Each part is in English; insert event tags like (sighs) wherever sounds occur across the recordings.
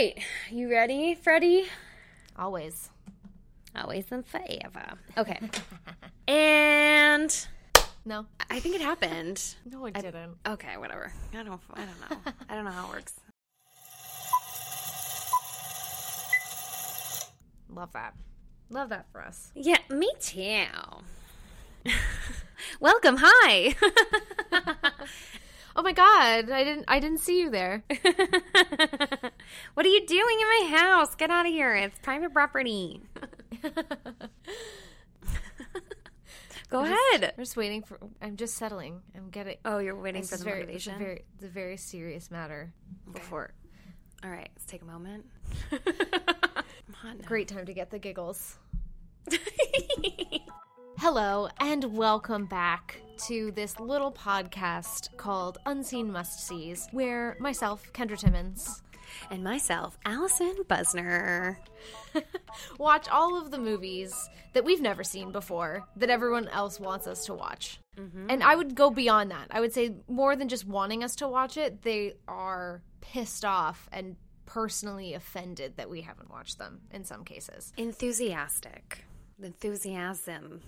right. You ready, Freddie? Always. Always and forever. Okay. (laughs) and No. I think it happened. No, it didn't. Okay, whatever. I don't I don't know. I don't know how it works. Love that. Love that for us. Yeah, me too. (laughs) Welcome. Hi. (laughs) Oh my god, I didn't I didn't see you there. (laughs) what are you doing in my house? Get out of here. It's private property. (laughs) Go ahead. I'm just waiting for I'm just settling. I'm getting Oh, you're waiting for the very, motivation. It's a very, it's a very serious matter. Before All right, let's take a moment. (laughs) I'm great time to get the giggles. Hello and welcome back to this little podcast called Unseen Must Sees, where myself, Kendra Timmins, and myself, Allison Busner. (laughs) watch all of the movies that we've never seen before that everyone else wants us to watch. Mm-hmm. And I would go beyond that. I would say more than just wanting us to watch it, they are pissed off and personally offended that we haven't watched them in some cases. Enthusiastic, enthusiasm,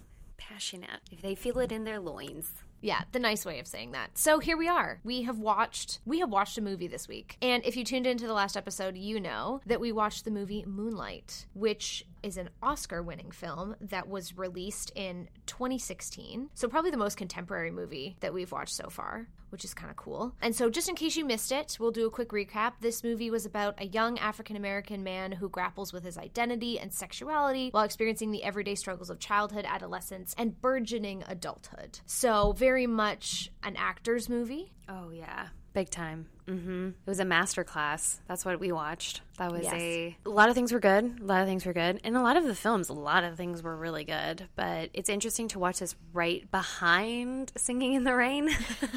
passionate. If they feel it in their loins. Yeah, the nice way of saying that. So here we are. We have watched we have watched a movie this week. And if you tuned into the last episode, you know that we watched the movie Moonlight, which is an Oscar-winning film that was released in 2016. So probably the most contemporary movie that we've watched so far, which is kind of cool. And so just in case you missed it, we'll do a quick recap. This movie was about a young African-American man who grapples with his identity and sexuality while experiencing the everyday struggles of childhood, adolescence, and burgeoning adulthood. So very much an actor's movie. Oh yeah, big time. Mm-hmm. It was a master class. That's what we watched. That was Yes. a a lot of things were good. A lot of things were good, and a lot of the films, a lot of things were really good. But it's interesting to watch this right behind Singing in the Rain. (laughs)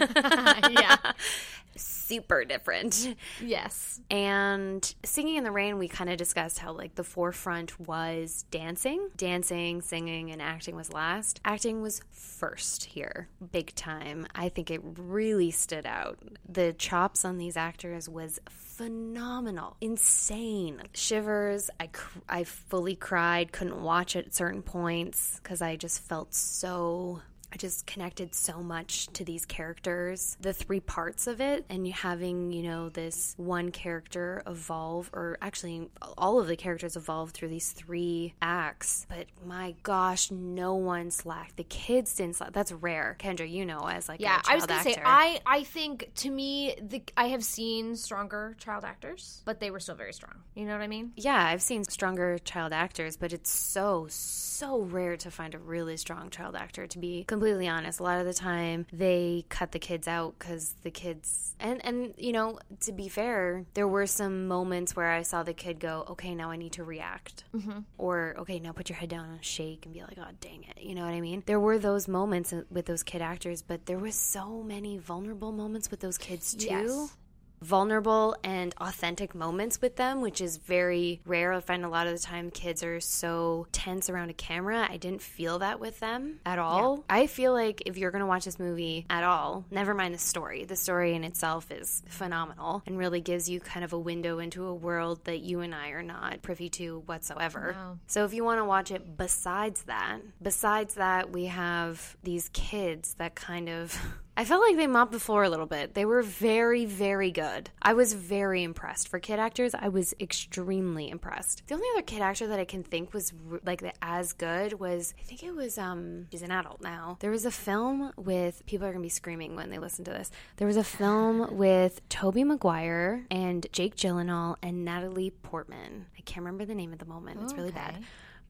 yeah. (laughs) Super different. Yes. And Singing in the Rain, we kind of discussed how, like, the forefront was dancing. Dancing, singing, and acting was last. Acting was first here, big time. I think it really stood out. The chops on these actors was phenomenal, insane. Shivers. I, cr- I fully cried, couldn't watch at certain points because I just felt so I just connected so much to these characters, the three parts of it, and having, you know, this one character evolve, or actually all of the characters evolve through these three acts. But my gosh, no one slacked. The kids didn't slack. That's rare. Kendra, you know, as like Yeah, I was gonna say. I I think to me the I have seen stronger child actors, but they were still very strong. You know what I mean? Yeah, I've seen stronger child actors, but it's so, so rare to find a really strong child actor, to be completely honest. A lot of the time, they cut the kids out because the kids, and, and, you know, to be fair, there were some moments where I saw the kid go, okay, now I need to react. Mm-hmm. Or, okay, now put your head down and shake and be like, oh, dang it. You know what I mean? There were those moments uh, with those kid actors, but there was so many vulnerable moments with those kids too Yes. Vulnerable and authentic moments with them, which is very rare. I find a lot of the time kids are so tense around a camera. I didn't feel that with them at all. I feel like if you're going to watch this movie at all, never mind the story, the story in itself is phenomenal and really gives you kind of a window into a world that you and I are not privy to whatsoever. So if you want to watch it besides that, besides that, we have these kids that kind of. (laughs) I felt like they mopped the floor a little bit. They were very, very good. I was very impressed. For kid actors, I was extremely impressed. The only other kid actor that I can think was like as good was, I think it was, um, she's an adult now. There was a film with, people are going to be screaming when they listen to this. There was a film with Tobey Maguire and Jake Gyllenhaal and Natalie Portman. I can't remember the name at the moment. It's really bad.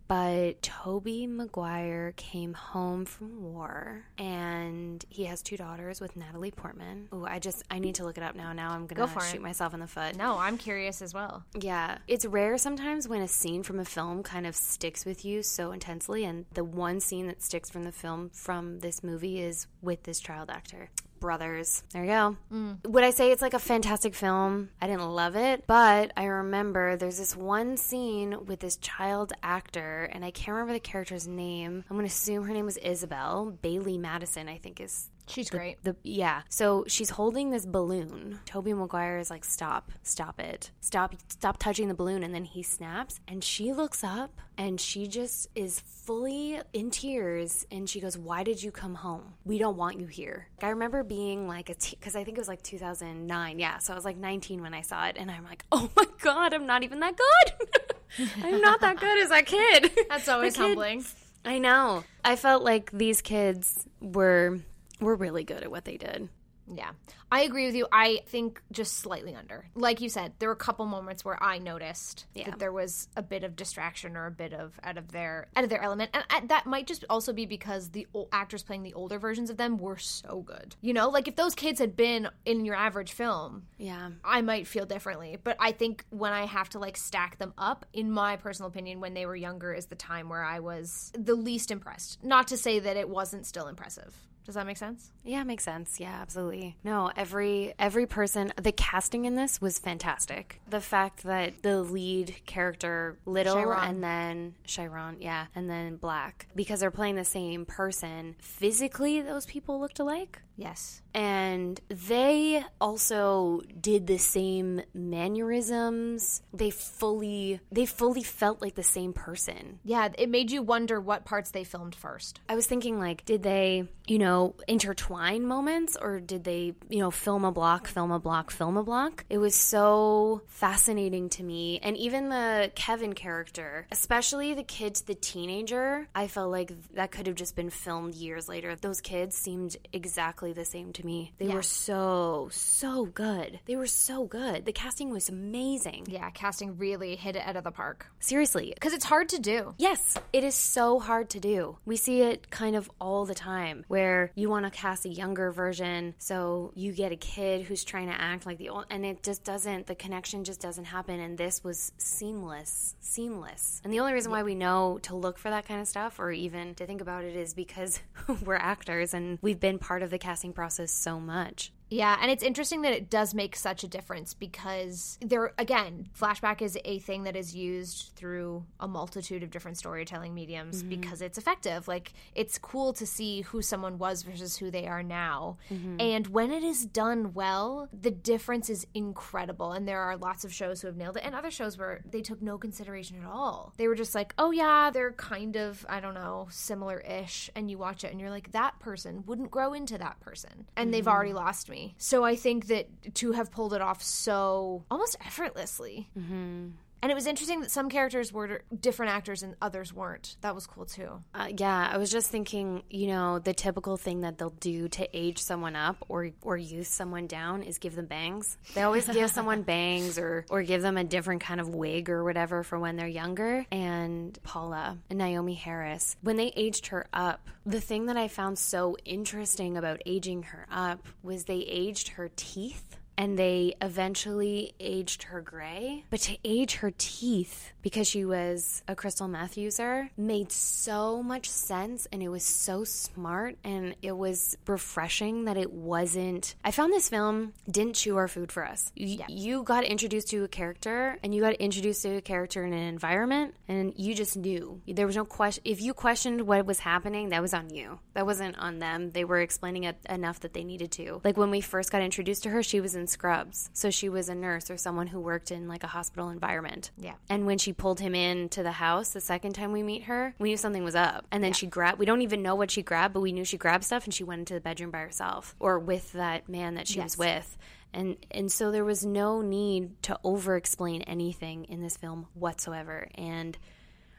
But Tobey Maguire came home from war and he has two daughters with Natalie Portman. Oh, I just I need to look it up now. Now I'm gonna for it. shoot myself in the foot. No, I'm curious as well. Yeah. It's rare sometimes when a scene from a film kind of sticks with you so intensely and the one scene that sticks from the film from this movie is with this child actor. Brothers. There you go. Mm. Would I say it's like a fantastic film? I didn't love it, but I remember there's this one scene with this child actor, and I can't remember the character's name. I'm going to assume her name was Isabel. Bailee Madison, I think, is She's great. The yeah. So she's holding this balloon. Tobey Maguire is like, "Stop, stop it, stop, stop touching the balloon." And then he snaps, and she looks up, and she just is fully in tears, and she goes, "Why did you come home? We don't want you here." I remember being like a because I think it was like 2009. Yeah, so I was like 19 when I saw it, and I'm like, "Oh my god, I'm not even that good. (laughs) I'm not that good as that kid." (laughs) That's always kid- humbling. I know. I felt like these kids were were really good at what they did. Yeah. I agree with you. I think just slightly under. Like you said, there were a couple moments where I noticed Yeah. that there was a bit of distraction or a bit of out of their out of their element, and I, that might just also be because the actors playing the older versions of them were so good. You know, like if those kids had been in your average film, Yeah. I might feel differently. But I think when I have to like stack them up, in my personal opinion, when they were younger is the time where I was the least impressed. Not to say that it wasn't still impressive. Does that make sense? Yeah, makes sense. Yeah, absolutely. No, every every person the casting in this was fantastic. The fact that the lead character Little Chiron. and then Chiron, yeah, and then Black because they're playing the same person, physically those people looked alike. Yes. and they also did the same mannerisms. They fully they fully felt like the same person. Yeah, it made you wonder what parts they filmed first. i was thinking like did they you know intertwine moments or did they you know film a block film a block film a block? It was so fascinating to me. And even the kevin character especially the kid to the teenager i felt like that could have just been filmed years later. Those kids seemed exactly the same to me they Yeah. were so so good they were so good the casting was amazing Yeah, casting really hit it out of the park. seriously Because it's hard to do. Yes, it is so hard to do. We see it kind of all the time where you want to cast a younger version, so you get a kid who's trying to act like the old, and it just doesn't, the connection just doesn't happen. And this was seamless, seamless. And the only reason why we know to look for that kind of stuff or even to think about it is because (laughs) we're actors and we've been part of the casting process so much. Yeah, and it's interesting that it does make such a difference because there, again, flashback is a thing that is used through a multitude of different storytelling mediums mm-hmm. because it's effective. Like, it's cool to see who someone was versus who they are now. Mm-hmm. And when it is done well, the difference is incredible. And there are lots of shows who have nailed it, and other shows where they took no consideration at all. They were just like, oh, yeah, they're kind of, I don't know, similar ish. And you watch it and you're like, that person wouldn't grow into that person. And they've mm-hmm. already lost me. So I think that to have pulled it off so almost effortlessly. Mm-hmm. And it was interesting that some characters were different actors and others weren't. That was cool too. Uh, yeah, I was just thinking, you know, the typical thing that they'll do to age someone up or or youth someone down is give them bangs. They always give someone (laughs) bangs or or give them a different kind of wig or whatever for when they're younger. And Paula and Naomie Harris, when they aged her up, the thing that I found so interesting about aging her up was they aged her teeth and they eventually aged her gray. But to age her teeth because she was a crystal meth user made so much sense and it was so smart and it was refreshing that it wasn't. I found this film didn't chew our food for us. Y- You got introduced to a character and you got introduced to a character in an environment and you just knew. There was no question. If you questioned what was happening, that was on you. That wasn't on them. They were explaining it enough that they needed to. Like when we first got introduced to her, she was in scrubs. So she was a nurse or someone who worked in like a hospital environment. Yeah. And when she pulled him into the house the second time we meet her, we knew something was up. And then she grabbed, we don't even know what she grabbed, but we knew she grabbed stuff and she went into the bedroom by herself or with that man that she was with. And, and so there was no need to over explain anything in this film whatsoever. And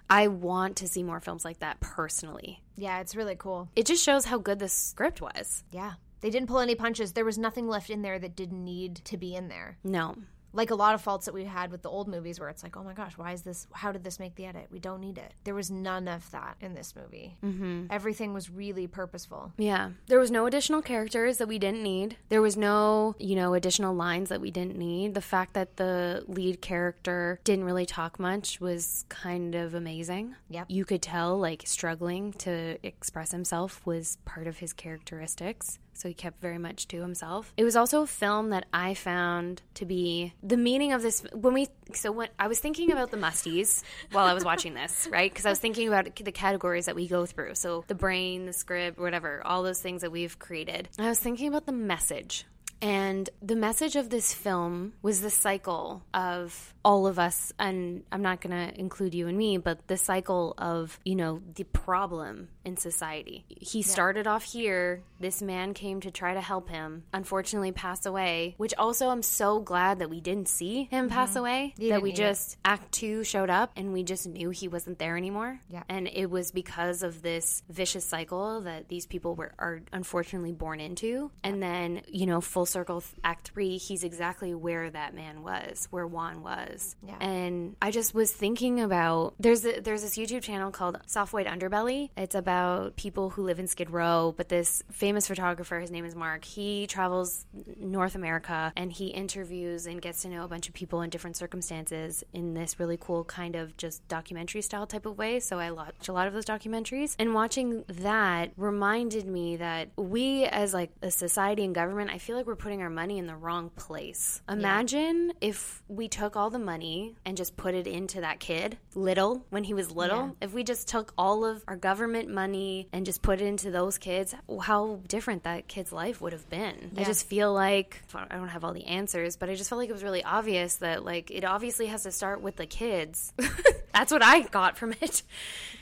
I want to see more films like that personally. Yeah, it's really cool. It just shows how good the script was. Yeah. They didn't pull any punches. There was nothing left in there that didn't need to be in there. No. Like a lot of faults that we had with the old movies where it's like, oh my gosh, why is this? How did this make the edit? We don't need it. There was none of that in this movie. Mm-hmm. Everything was really purposeful. Yeah. There was no additional characters that we didn't need. There was no, you know, additional lines that we didn't need. The fact that the lead character didn't really talk much was kind of amazing. Yep. You could tell, like, struggling to express himself was part of his characteristics. So he kept very much to himself. It was also a film that I found to be the meaning of this when we so when I was thinking about the musties while I was watching this, (laughs) right? Because I was thinking about the categories that we go through. So the brain, the script, whatever, all those things that we've created. I was thinking about the message and the message of this film was the cycle of all of us, and I'm not going to include you and me, but the cycle of, you know, the problem in society. He yeah. started off here. This man came to try to help him, unfortunately passed away, which also I'm so glad that we didn't see him mm-hmm. pass away, you that we just, it. Act Two showed up and we just knew he wasn't there anymore. Yeah. And it was because of this vicious cycle that these people were are unfortunately born into. And then, you know, full circle act three, he's exactly where that man was, where Juan was. Yeah. And I just was thinking about there's a, there's this YouTube channel called Soft White Underbelly. It's about people who live in Skid Row, but this famous photographer, his name is Mark, he travels North America and he interviews and gets to know a bunch of people in different circumstances in this really cool kind of just documentary style type of way. So I watch a lot of those documentaries. And watching that reminded me that we as like a society and government, I feel like we're putting our money in the wrong place. Imagine yeah. if we took all the money and just put it into that kid, little, when he was little. Yeah. If we just took all of our government money and just put it into those kids, how different that kid's life would have been. Yeah. I just feel like, I don't have all the answers, but I just felt like it was really obvious that, like, it obviously has to start with the kids. (laughs) That's what I got from it.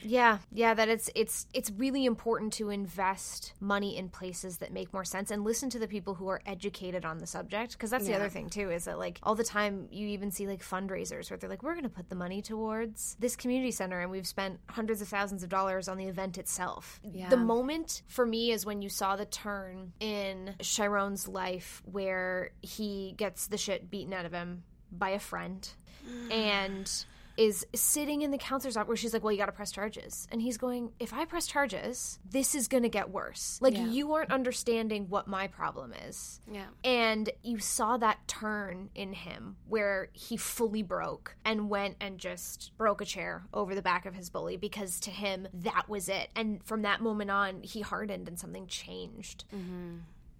Yeah, yeah, that it's it's it's really important to invest money in places that make more sense and listen to the people who are educated on the subject because that's yeah. the other thing too is that like all the time you even see like fundraisers where they're like we're going to put the money towards this community center and we've spent hundreds of thousands of dollars on the event itself. Yeah. The moment for me is when you saw the turn in Chiron's life where he gets the shit beaten out of him by a friend (gasps) and is sitting in the counselor's office where she's like, Well, you got to press charges. And he's going, If I press charges, this is going to get worse. Like, yeah. you aren't understanding what my problem is. Yeah. And you saw that turn in him where he fully broke and went and just broke a chair over the back of his bully because to him, that was it. And from that moment on, he hardened and something changed. Mm-hmm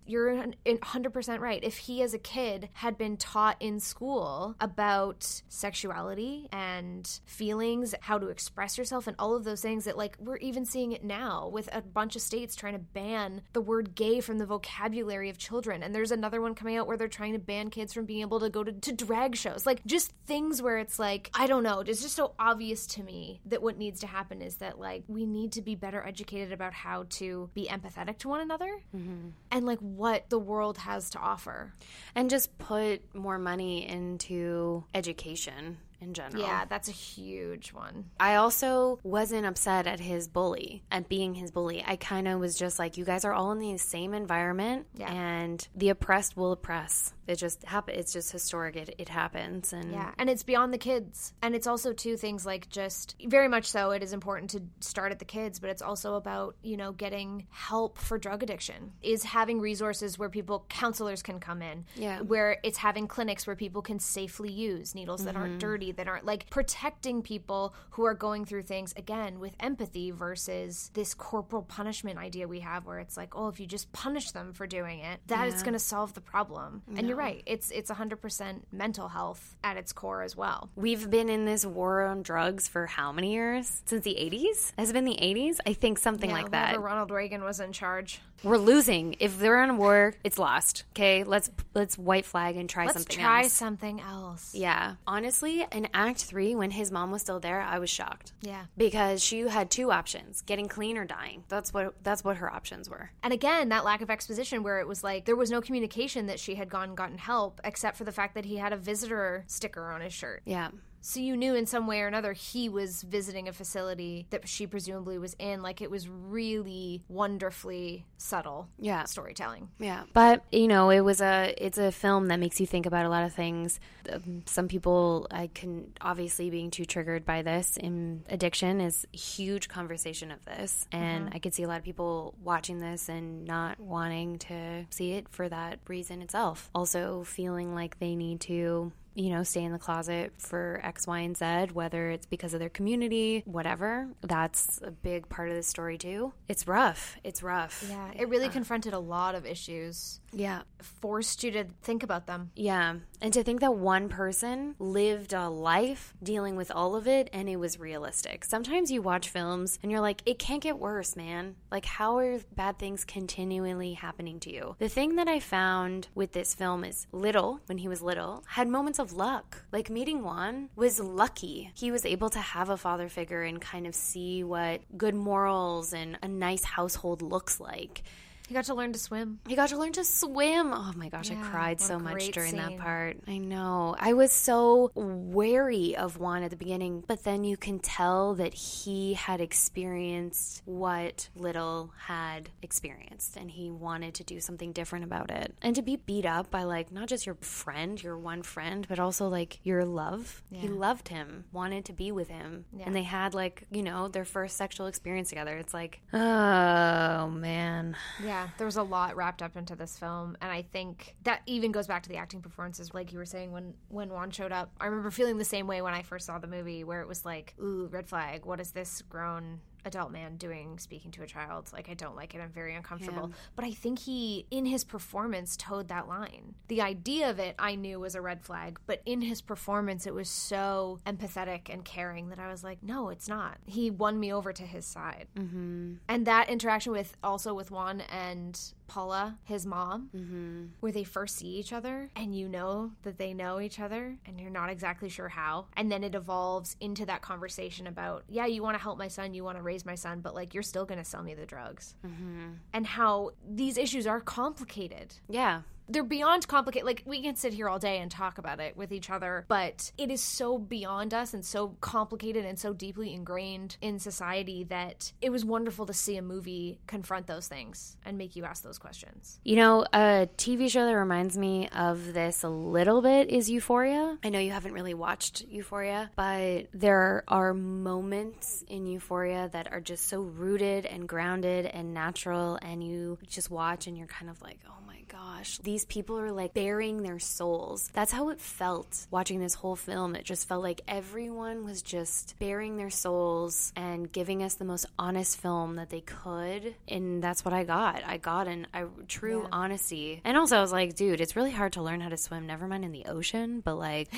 you're 100% right. If he as a kid had been taught in school about sexuality and feelings, how to express yourself, and all of those things that, like, we're even seeing it now with a bunch of states trying to ban the word gay from the vocabulary of children. And there's another one coming out where they're trying to ban kids from being able to go to, to drag shows. Like, just things where it's like, I don't know, it's just so obvious to me that what needs to happen is that, like, we need to be better educated about how to be empathetic to one another. Mm-hmm. And, like, what the world has to offer. And just put more money into education in general. Yeah, that's a huge one. I also wasn't upset at his bully, at being his bully. I kind of was just like, you guys are all in the same environment, yeah. and the oppressed will oppress. It just happens. It's just historic. It, it happens, and yeah, and it's beyond the kids, and it's also two things like just very much so. It is important to start at the kids, but it's also about you know getting help for drug addiction. Is having resources where people counselors can come in. Yeah, where it's having clinics where people can safely use needles mm-hmm. that aren't dirty that aren't like protecting people who are going through things again with empathy versus this corporal punishment idea we have where it's like, oh, if you just punish them for doing it, that yeah. is going to solve the problem. And you're right. It's it's 100% mental health at its core as well. We've been in this war on drugs for how many years? Since the 80s? Has it been the 80s? I think something yeah, like that. Ronald Reagan was in charge. We're losing. If they're in war, it's lost. Okay, let's let's white flag and try something. let's something try else. something else. Yeah, honestly, in Act Three, when his mom was still there, I was shocked. Yeah, because she had two options: getting clean or dying. That's what that's what her options were. And again, that lack of exposition, where it was like there was no communication that she had gone and gotten help, except for the fact that he had a visitor sticker on his shirt. Yeah. So you knew in some way or another he was visiting a facility that she presumably was in. Like it was really wonderfully subtle. Yeah. Storytelling. Yeah. But, you know, it was a it's a film that makes you think about a lot of things. Um, some people I can obviously being too triggered by this in addiction is a huge conversation of this. And mm-hmm. I could see a lot of people watching this and not wanting to see it for that reason itself. Also feeling like they need to you know, stay in the closet for X, Y, and Z, whether it's because of their community, whatever. That's a big part of the story, too. It's rough. It's rough. Yeah, it really confronted a lot of issues, Yeah. forced you to think about them. Yeah. And to think that one person lived a life dealing with all of it and it was realistic. Sometimes you watch films and you're like, it can't get worse, man. Like, how are bad things continually happening to you? The thing that I found with this film is Little, when he was little, had moments of luck. Like, meeting Juan was lucky. He was able to have a father figure and kind of see what good morals and a nice household looks like. He got to learn to swim. He got to learn to swim. Oh my gosh, I cried so much during that part. I know. I was so wary of Juan at the beginning, but then you can tell that he had experienced what Little had experienced and he wanted to do something different about it. And to be beat up by like not just your friend, your one friend, but also like your love. He loved him, wanted to be with him. Yeah. And they had like, you know, their first sexual experience together. It's like, oh man. Yeah, there was a lot wrapped up into this film, and I think that even goes back to the acting performances, like you were saying when when Juan showed up. I remember feeling the same way when I first saw the movie, where it was like, "Ooh, red flag! What is this grown adult man doing speaking to a child? Like, I don't like it. I'm very uncomfortable." But I think he, in his performance, towed that line. The idea of it, I knew was a red flag, but in his performance, it was so empathetic and caring that I was like, "No, it's not." He won me over to his side mm-hmm. and that interaction with also with Juan and Paula, his mom, Mm-hmm. where they first see each other and you know that they know each other and you're not exactly sure how. And then it evolves into that conversation about, yeah, you want to help my son, you want to raise my son, but like you're still going to sell me the drugs. Mm-hmm. And how these issues are complicated Yeah. They're beyond complicated. Like we can sit here all day and talk about it with each other, but it is so beyond us and so complicated and so deeply ingrained in society that it was wonderful to see a movie confront those things and make you ask those questions. You know, a TV show that reminds me of this a little bit is Euphoria. I know you haven't really watched Euphoria, but there are moments in Euphoria that are just so rooted and grounded and natural, and you just watch and you're kind of like, oh my gosh, these people are like bearing their souls. That's how it felt watching this whole film. It just felt like everyone was just bearing their souls and giving us the most honest film that they could. And that's what I got. I got an a true Yeah. honesty. And also I was like, dude, it's really hard to learn how to swim, never mind in the ocean, but like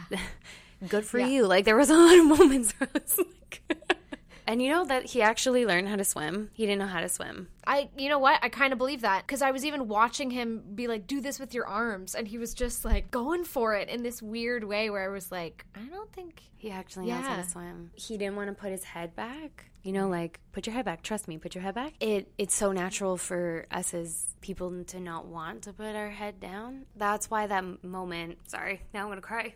(laughs) (laughs) good for Yeah. you. Like there was a lot of (laughs) moments where I was like And you know that he actually learned how to swim. He didn't know how to swim. I, you know what? I kind of believe that because I was even watching him be like, "Do this with your arms," and he was just like going for it in this weird way where I was like, "I don't think." He actually knows how to swim. He didn't want to put his head back. You know, like put your head back. Trust me, put your head back. It it's so natural for us as people to not want to put our head down. That's why that moment. Sorry, now I'm gonna cry.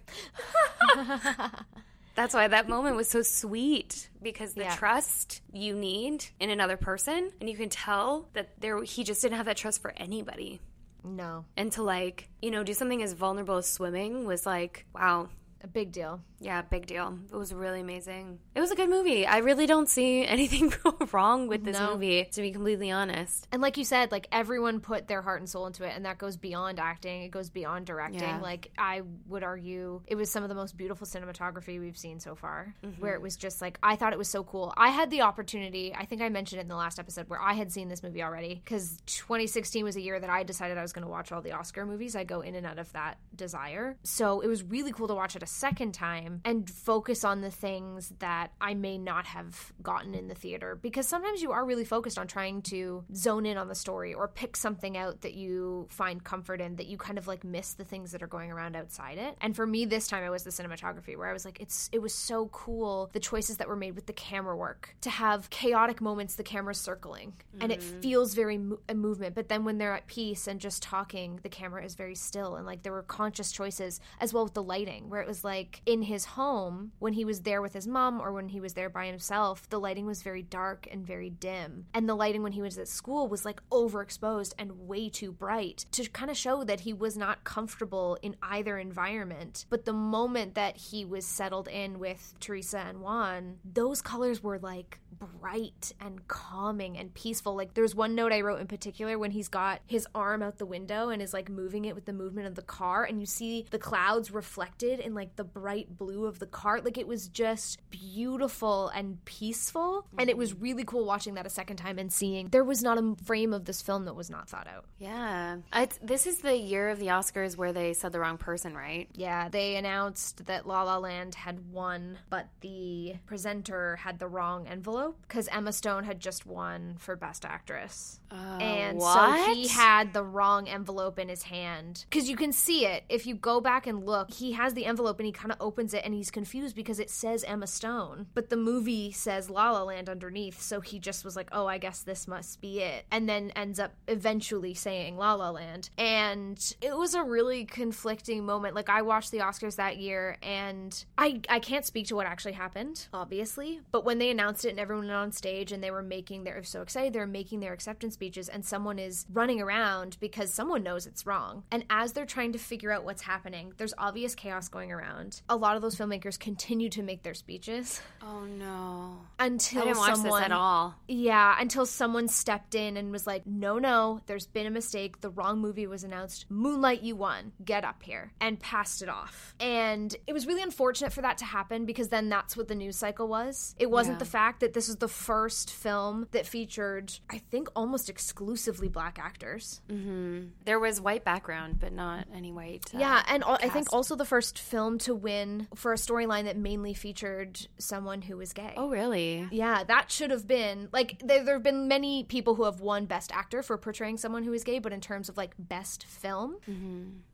(laughs) (laughs) That's why that moment was so sweet because the Yeah. trust you need in another person, and you can tell that there he just didn't have that trust for anybody. No, And to like, you know, do something as vulnerable as swimming was like, wow, a big deal. yeah, big deal. It was really amazing. It was a good movie. I really don't see (laughs) anything wrong with this No. movie, to be completely honest. And like you said, like everyone put their heart and soul into it, and that goes beyond acting. It goes beyond directing. Yeah. Like I would argue, it was some of the most beautiful cinematography we've seen so far. Mm-hmm. Where it was just like I thought it was so cool. I had the opportunity. I think I mentioned it in the last episode where I had seen this movie already because 2016 was a year that I decided I was going to watch all the Oscar movies. I go in and out of that desire. So it was really cool to watch it a second time and focus on the things that I may not have gotten in the theater because sometimes you are really focused on trying to zone in on the story or pick something out that you find comfort in that you kind of like miss the things that are going around outside it. And for me this time it was the cinematography where I was like it's it was so cool the choices that were made with the camera work to have chaotic moments the camera's circling and it mm-hmm. feels very mo- a movement but then when they're at peace and just talking the camera is very still and like there were conscious choices as well with the lighting where it was like in his home when he was there with his mom or when he was there by himself, the lighting was very dark and very dim. And the lighting when he was at school was like overexposed and way too bright to kind of show that he was not comfortable in either environment. But the moment that he was settled in with Teresa and Juan, those colors were like bright and calming and peaceful. Like there's one note I wrote in particular when he's got his arm out the window and is like moving it with the movement of the car and you see the clouds reflected in like the bright blue of the cart. Like it was just beautiful and peaceful. And it was really cool watching that a second time and seeing there was not a frame of this film that was not thought out. Yeah. It's, this is the year of the Oscars where they said the wrong person, right? Yeah, they announced that La La Land had won, but the presenter had the wrong envelope because Emma Stone had just won for Best Actress. Uh, and so he had the wrong envelope in his hand. Because you can see it. If you go back and look, he has the envelope and he kind of opens it and he's confused because it says Emma Stone. But the movie says La La Land underneath. So he just was like, oh, I guess this must be it. And then ends up eventually saying La La Land. And it was a really conflicting moment. Like, I watched the Oscars that year and I, I can't speak to what actually happened, obviously. But when they announced it and everyone went on stage and they were making their, so excited, they were making their acceptance speeches and someone is running around because someone knows it's wrong. And as they're trying to figure out what's happening, there's obvious chaos going around. A lot of those filmmakers continue to make their speeches (laughs) Oh no. until I didn't watch someone this at all. yeah, until someone stepped in and was like, no, no, there's been a mistake. The wrong movie was announced. Moonlight, you won. Get up here. And passed it off. And it was really unfortunate for that to happen because then that's what the news cycle was. It wasn't Yeah. the fact that this was the first film that featured, I think, almost exclusively black actors. Mm-hmm. There was white background, but not any white. Uh, Yeah, and I think also the first film to win for a storyline that mainly featured someone who was gay. Oh, really? Yeah, that should have been like there. There have been many people who have won Best Actor for portraying someone who is gay, but in terms of like Best Film,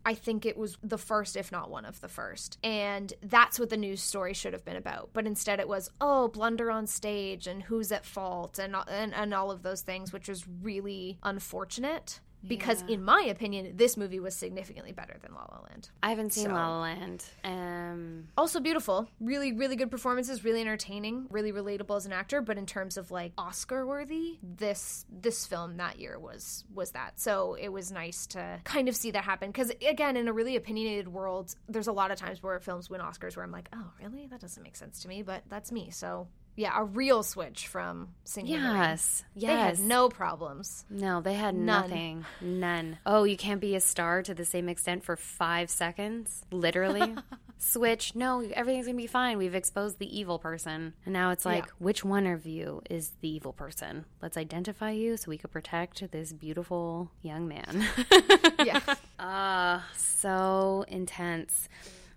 I think it was the first, if not one of the first, and that's what the news story should have been about. But instead, it was oh blunder on stage and who's at fault and and, and all of those things, which was really unfortunate. Because, in my opinion, this movie was significantly better than La La Land. I haven't seen So- La La Land. Um, Also beautiful, really, really good performances, really entertaining, really relatable as an actor. But in terms of like Oscar worthy, this this film that year was was that. So it was nice to kind of see that happen. Because again, in a really opinionated world, there's a lot of times where films win Oscars where I'm like, oh, really? That doesn't make sense to me. But that's me. So yeah, a real switch from Singing Rain. yes. They Yes. had no problems. No, they had None. nothing. None. Oh, you can't be a star to the same extent for five seconds? Literally? (laughs) Switch. No, everything's going to be fine. We've exposed the evil person. And now it's like, Yeah. which one of you is the evil person? Let's identify you so we could protect this beautiful young man. (laughs) Yeah. (laughs) Ah, so intense.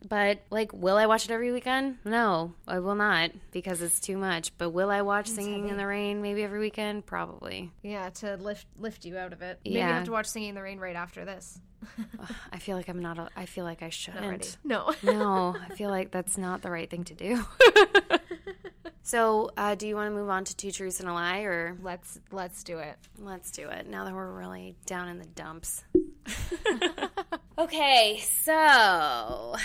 But like, will I watch it every weekend? No, I will not because it's too much. But will I watch Singing in the Rain maybe every weekend? Probably. yeah, to lift lift you out of it. Maybe you have to watch Singing in the Rain right after this. I feel like I'm not. A, I feel like I shouldn't. No. no, I feel like that's not the right thing to do. (laughs) so, uh, do you want to move on to two truths and a lie, or let's let's do it. let's do it now that we're really down in the dumps? (laughs) okay, so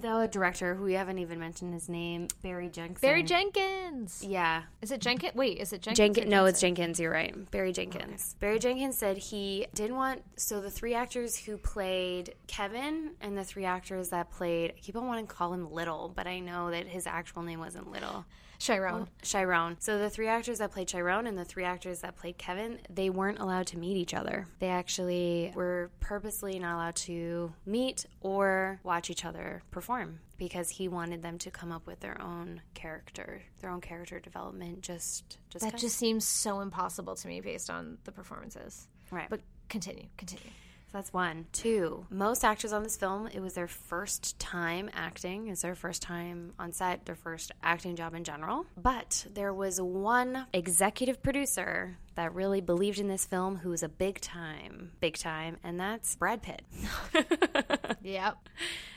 the director, who we haven't even mentioned his name, Barry Jenkins. Barry Jenkins. Yeah, Is it Jenkins? Wait, is it Jenkins? Jenkins. No, it's Jenkins. You're right. Barry Jenkins. Barry Jenkins said he didn't want. So the three actors who played Kevin and the three actors that played, I keep on wanting to call him Little, but I know that his actual name wasn't Little. Chiron. Oh, Chiron. So the three actors that played Chiron and the three actors that played Kevin, they weren't allowed to meet each other. They actually were purposely not allowed to meet or watch each other perform because he wanted them to come up with their own character, their own character development. Just, just That kind- just seems so impossible to me based on the performances. right. But continue, continue. That's one. Two, most actors on this film, it was their first time acting. It's their first time on set, their first acting job in general. But there was one executive producer that really believed in this film who was a big time, big time, and that's Brad Pitt. (laughs) Yep.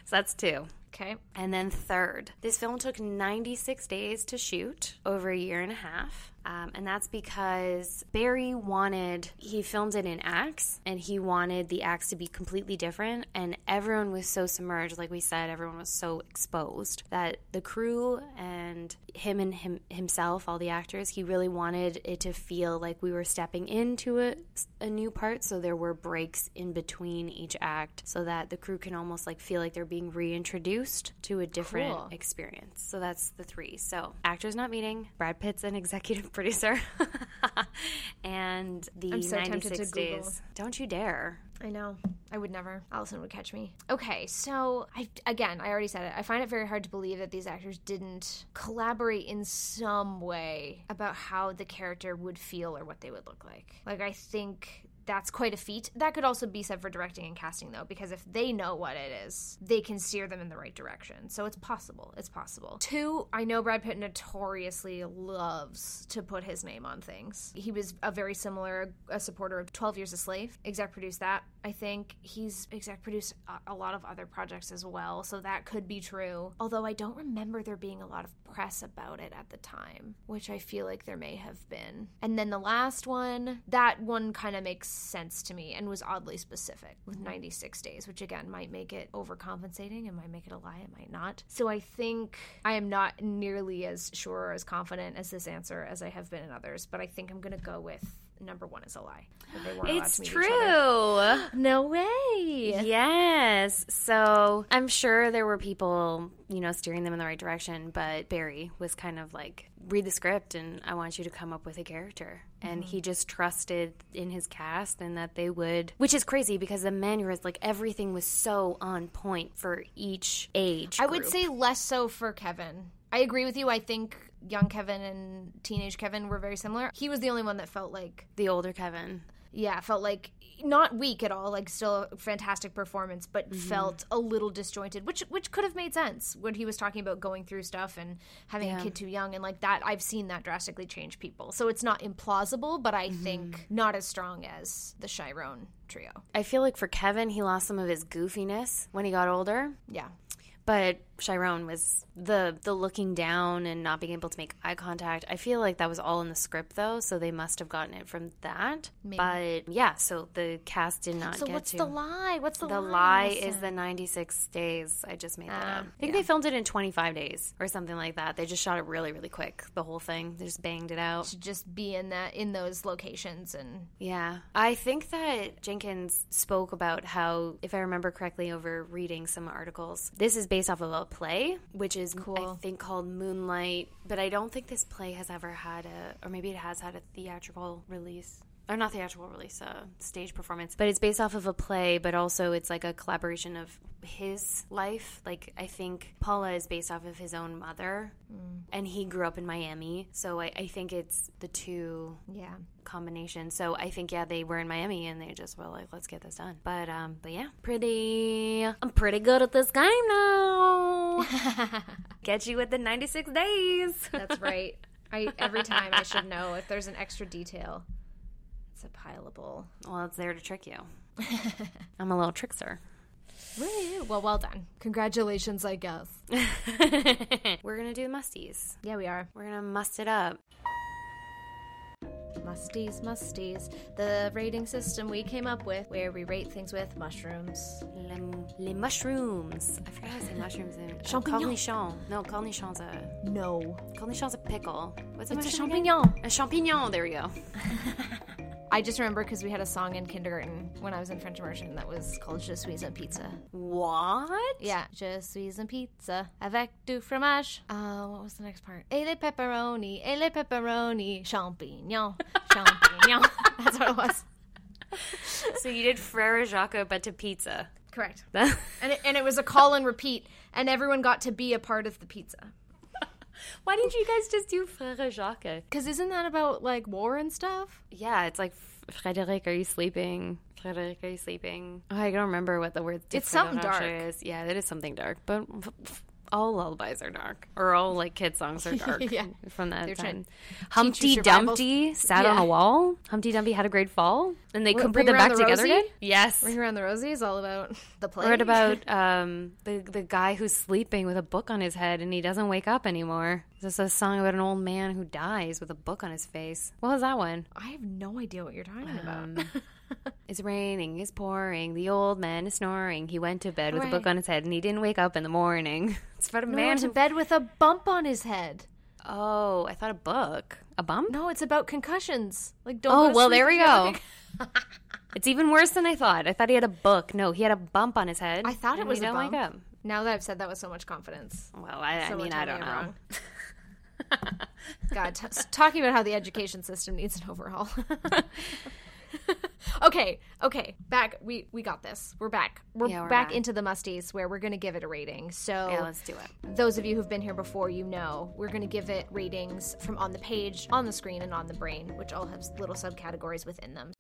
So that's two. Okay. And then third, this film took 96 days to shoot, over a year and a half. Um, and that's because Barry wanted, he filmed it in acts and he wanted the acts to be completely different. And everyone was so submerged, like we said, everyone was so exposed that the crew and him and him, himself, all the actors, he really wanted it to feel like we were stepping into a, a new part. So there were breaks in between each act so that the crew can almost like feel like they're being reintroduced to a different Cool. experience. So that's the three. So actors not meeting, Brad Pitt's an executive producer, (laughs) and the I'm so tempted to 96 Google. days. Don't you dare. I know. I would never. Allison would catch me. Okay, so I again, I already said it. I find it very hard to believe that these actors didn't collaborate in some way about how the character would feel or what they would look like. Like I think that's quite a feat. That could also be said for directing and casting though, because if they know what it is, they can steer them in the right direction. So it's possible. It's possible. Two, I know Brad Pitt notoriously loves to put his name on things. He was a very similar a supporter of 12 Years a Slave. Exec produced that. I think he's exec produced a, a lot of other projects as well, so that could be true. Although I don't remember there being a lot of press about it at the time, which I feel like there may have been. And then the last one, that one kind of makes sense to me and was oddly specific with mm-hmm. 96 days, which again might make it overcompensating and might make it a lie, it might not. So I think I am not nearly as sure or as confident as this answer as I have been in others, but I think I'm going to go with number one is a lie. that they weren't allowed It's to meet each other. true. No way. Yes. So I'm sure there were people, you know, steering them in the right direction, but Barry was kind of like, read the script and I want you to come up with a character. And he mm-hmm. just trusted in his cast and that they would, which is crazy because the manuscript, like everything was so on point for each age. I would say less so for Kevin. I agree with you. I think young Kevin and teenage Kevin were very similar. He was the only one that felt like, the older Kevin. yeah, felt like not weak at all, like still a fantastic performance, but Mm-hmm. felt a little disjointed, which which could have made sense when he was talking about going through stuff and having a kid too young and like that. I've seen that drastically change people, so it's not implausible, but I Mm-hmm. think not as strong as the Chiron trio. I feel like for Kevin, he lost some of his goofiness when he got older. Yeah. But Chiron was the the looking down and not being able to make eye contact. I feel like that was all in the script though, so they must have gotten it from that. But yeah, so the cast did not So what's to. the lie? What's the, lie? the lie? lie is the 96 days. I just made that Ah, up. I think they filmed it in 25 days or something like that. They just shot it really, really quick. The whole thing. They just banged it out. to just be in that in those locations and Yeah. I think that Jenkins spoke about how, if I remember correctly over reading some articles, this is based off of a play, which is, cool. I think, called Moonlight. But I don't think this play has ever had a, or maybe it has had a theatrical release. Or not theatrical release, a stage performance. But it's based off of a play, but also it's like a collaboration of his life. Like, I think Paula is based off of his own mother, and he grew up in Miami. So I, I think it's the two yeah. combination. So I think yeah, they were in Miami and they just were like, let's get this done. But um, but yeah, pretty. I'm pretty good at this game now. (laughs) get you within 96 days. That's right. I every time I should know if there's an extra detail. It's a pileable. well, it's there to trick you. (laughs) I'm a little trickster. Woo! Well, well done. Congratulations, I guess. (laughs) We're gonna do musties. Yeah, we are. We're gonna must it up. Musties, musties. The rating system we came up with where we rate things with mushrooms. Les, les mushrooms. I forgot how to say (laughs) mushrooms in Champignon. Cornichon. No, cornichon's a No. cornichon's a pickle. What's a It's a mushroom again? champignon. A champignon. There we go. I just remember because we had a song in kindergarten when I was in French immersion that was called Je suis un pizza. What? Yeah, je suis un pizza avec du fromage. Uh, what was the next part? Et les pepperoni, et les pepperoni, champignon, (laughs) champignon. (laughs) That's what it was. (laughs) So you did Frere Jacques, but to pizza. Correct. And it, and it was a call and repeat, and everyone got to be a part of the pizza. Why didn't you guys just do Frere Jacques? Because isn't that about like war and stuff? Yeah, it's like Frederic, are you sleeping? Frederic, are you sleeping? Oh, I don't remember what the word. It's something dark. Is. Yeah, it is something dark, but all lullabies are dark, or all like kid songs are (laughs) dark. Yeah. from that They're time. Humpty Dumpty sat on a wall. Humpty Dumpty had a great fall, and they couldn't put them back the together Rosie? again. Yes. Ring Around the Rosie is all about (laughs) the play. What about (laughs) um, the the guy who's sleeping with a book on his head and he doesn't wake up anymore? This is a song about an old man who dies with a book on his face. What was that one? I have no idea what you're talking about. (laughs) It's raining, it's pouring, the old man is snoring. He went to bed with a book on his head and he didn't wake up in the morning. (laughs) It's about a Man man went to who. bed with a bump on his head. Oh, I thought a book. A bump? No, it's about concussions. Like don't. Oh, well, there we if you have go. (laughs) It's even worse than I thought. I thought he had a book. No, he had a bump on his head. I thought it was a wake bump. up. Now that I've said that with so much confidence. Well, I, I mean, I don't know. God, t- talking about how the education system needs an overhaul. (laughs) okay, okay, back. We we got this. We're back. We're, Yeah, we're back, back. into the musties where we're going to give it a rating. So Yeah, let's do it. those of you who've been here before, you know we're going to give it ratings from on the page, on the screen, and on the brain, which all have little subcategories within them.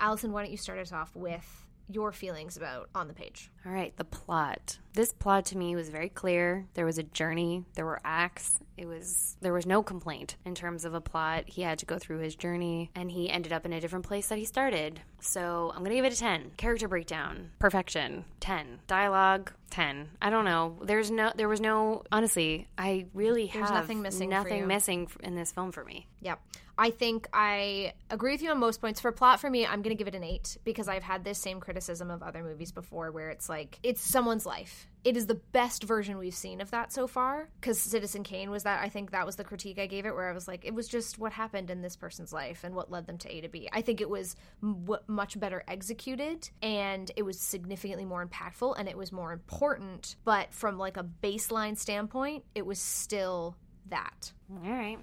Allison, why don't you start us off with your feelings about on the page? All right, the plot. This plot to me was very clear. There was a journey, there were acts. It was there was no complaint in terms of a plot. He had to go through his journey and he ended up in a different place that he started. So, I'm going to give it a 10. Character breakdown, perfection, 10. Dialogue, 10. I don't know. There's no there was no honestly, I really There's have nothing missing nothing missing in this film for me. Yep. I think I agree with you on most points. For plot, for me, I'm going to give it an eight because I've had this same criticism of other movies before where it's like, it's someone's life. It is the best version we've seen of that so far. Because Citizen Kane was that, I think that was the critique I gave it, where I was like, it was just what happened in this person's life and what led them to A to B. I think it was m- much better executed and it was significantly more impactful and it was more important. But from like a baseline standpoint, it was still that. All right.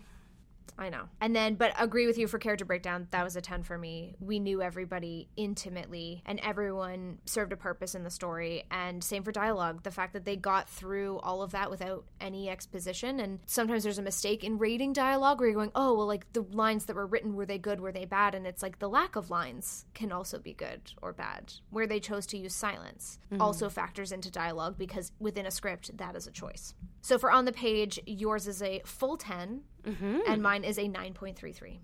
I know. And then, but agree with you for character breakdown. That was a 10 for me. We knew everybody intimately and everyone served a purpose in the story. And same for dialogue. The fact that they got through all of that without any exposition. And sometimes there's a mistake in rating dialogue where you're going, oh, well, like the lines that were written, were they good? Were they bad? And it's like the lack of lines can also be good or bad. Where they chose to use silence mm-hmm. also factors into dialogue because within a script, that is a choice. So for on the page, yours is a full 10 Mm-hmm. and mine is a 9.33.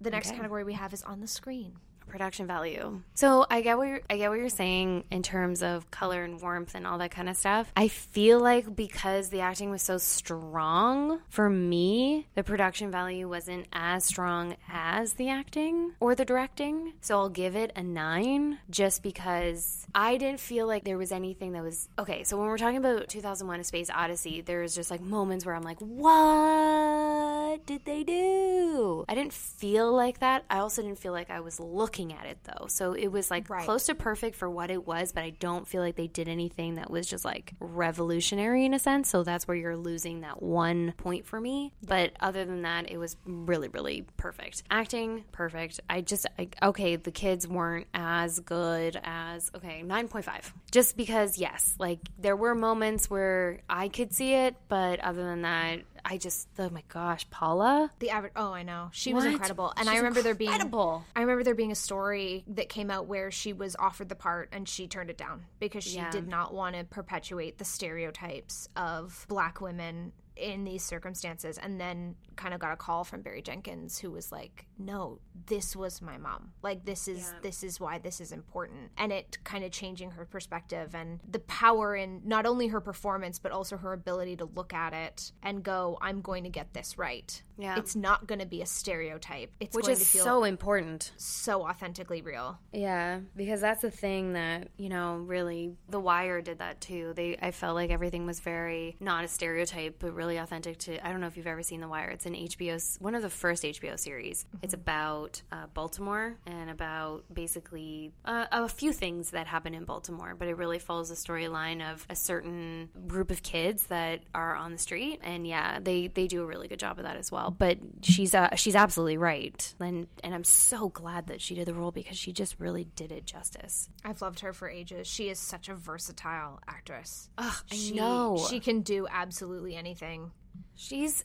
The next Okay. category we have is on the screen. Production value. So I get what you're, I get what you're saying in terms of color and warmth and all that kind of stuff. I feel like because the acting was so strong for me, the production value wasn't as strong as the acting or the directing. So I'll give it a nine just because I didn't feel like there was anything that was okay. So when we're talking about 2001: A Space Odyssey, there's just like moments where I'm like, what did they do? I didn't feel like that. I also didn't feel like I was looking at it though. So it was like Right. close to perfect for what it was, but I don't feel like they did anything that was just like revolutionary in a sense. So that's where you're losing that one point for me. But other than that, it was really, really perfect. Acting, perfect. I just, I, okay, the kids weren't as good as, okay, 9.5. Just because, yes, like there were moments where I could see it, but other than that, I just, oh my gosh, Paula? The average. Oh, I know. She was incredible, and I She's remember there being. incredible. I remember there being a story that came out where she was offered the part and she turned it down because she Yeah. did not want to perpetuate the stereotypes of black women in these circumstances and then kind of got a call from Barry Jenkins who was like no this was my mom. Like this is this is why this is important. And it kind of changing her perspective and the power in not only her performance but also her ability to look at it and go I'm going to get this right Yeah. it's not going to be a stereotype it's Which going is to feel so important. so authentically real. Yeah, because that's the thing that, you know, really The Wire did that too. They I felt like everything was very not a stereotype, but really authentic to I don't know if you've ever seen The Wire. It's an HBO one of the first HBO series. It's about uh, Baltimore and about basically uh, a few things that happen in Baltimore, but it really follows the storyline of a certain group of kids that are on the street and yeah, they they do a really good job of that as well. But she's uh, she's absolutely right. And and I'm so glad that she did the role because she just really did it justice. I've loved her for ages. She is such a versatile actress. Ugh, I She, know. She can do absolutely anything. She's.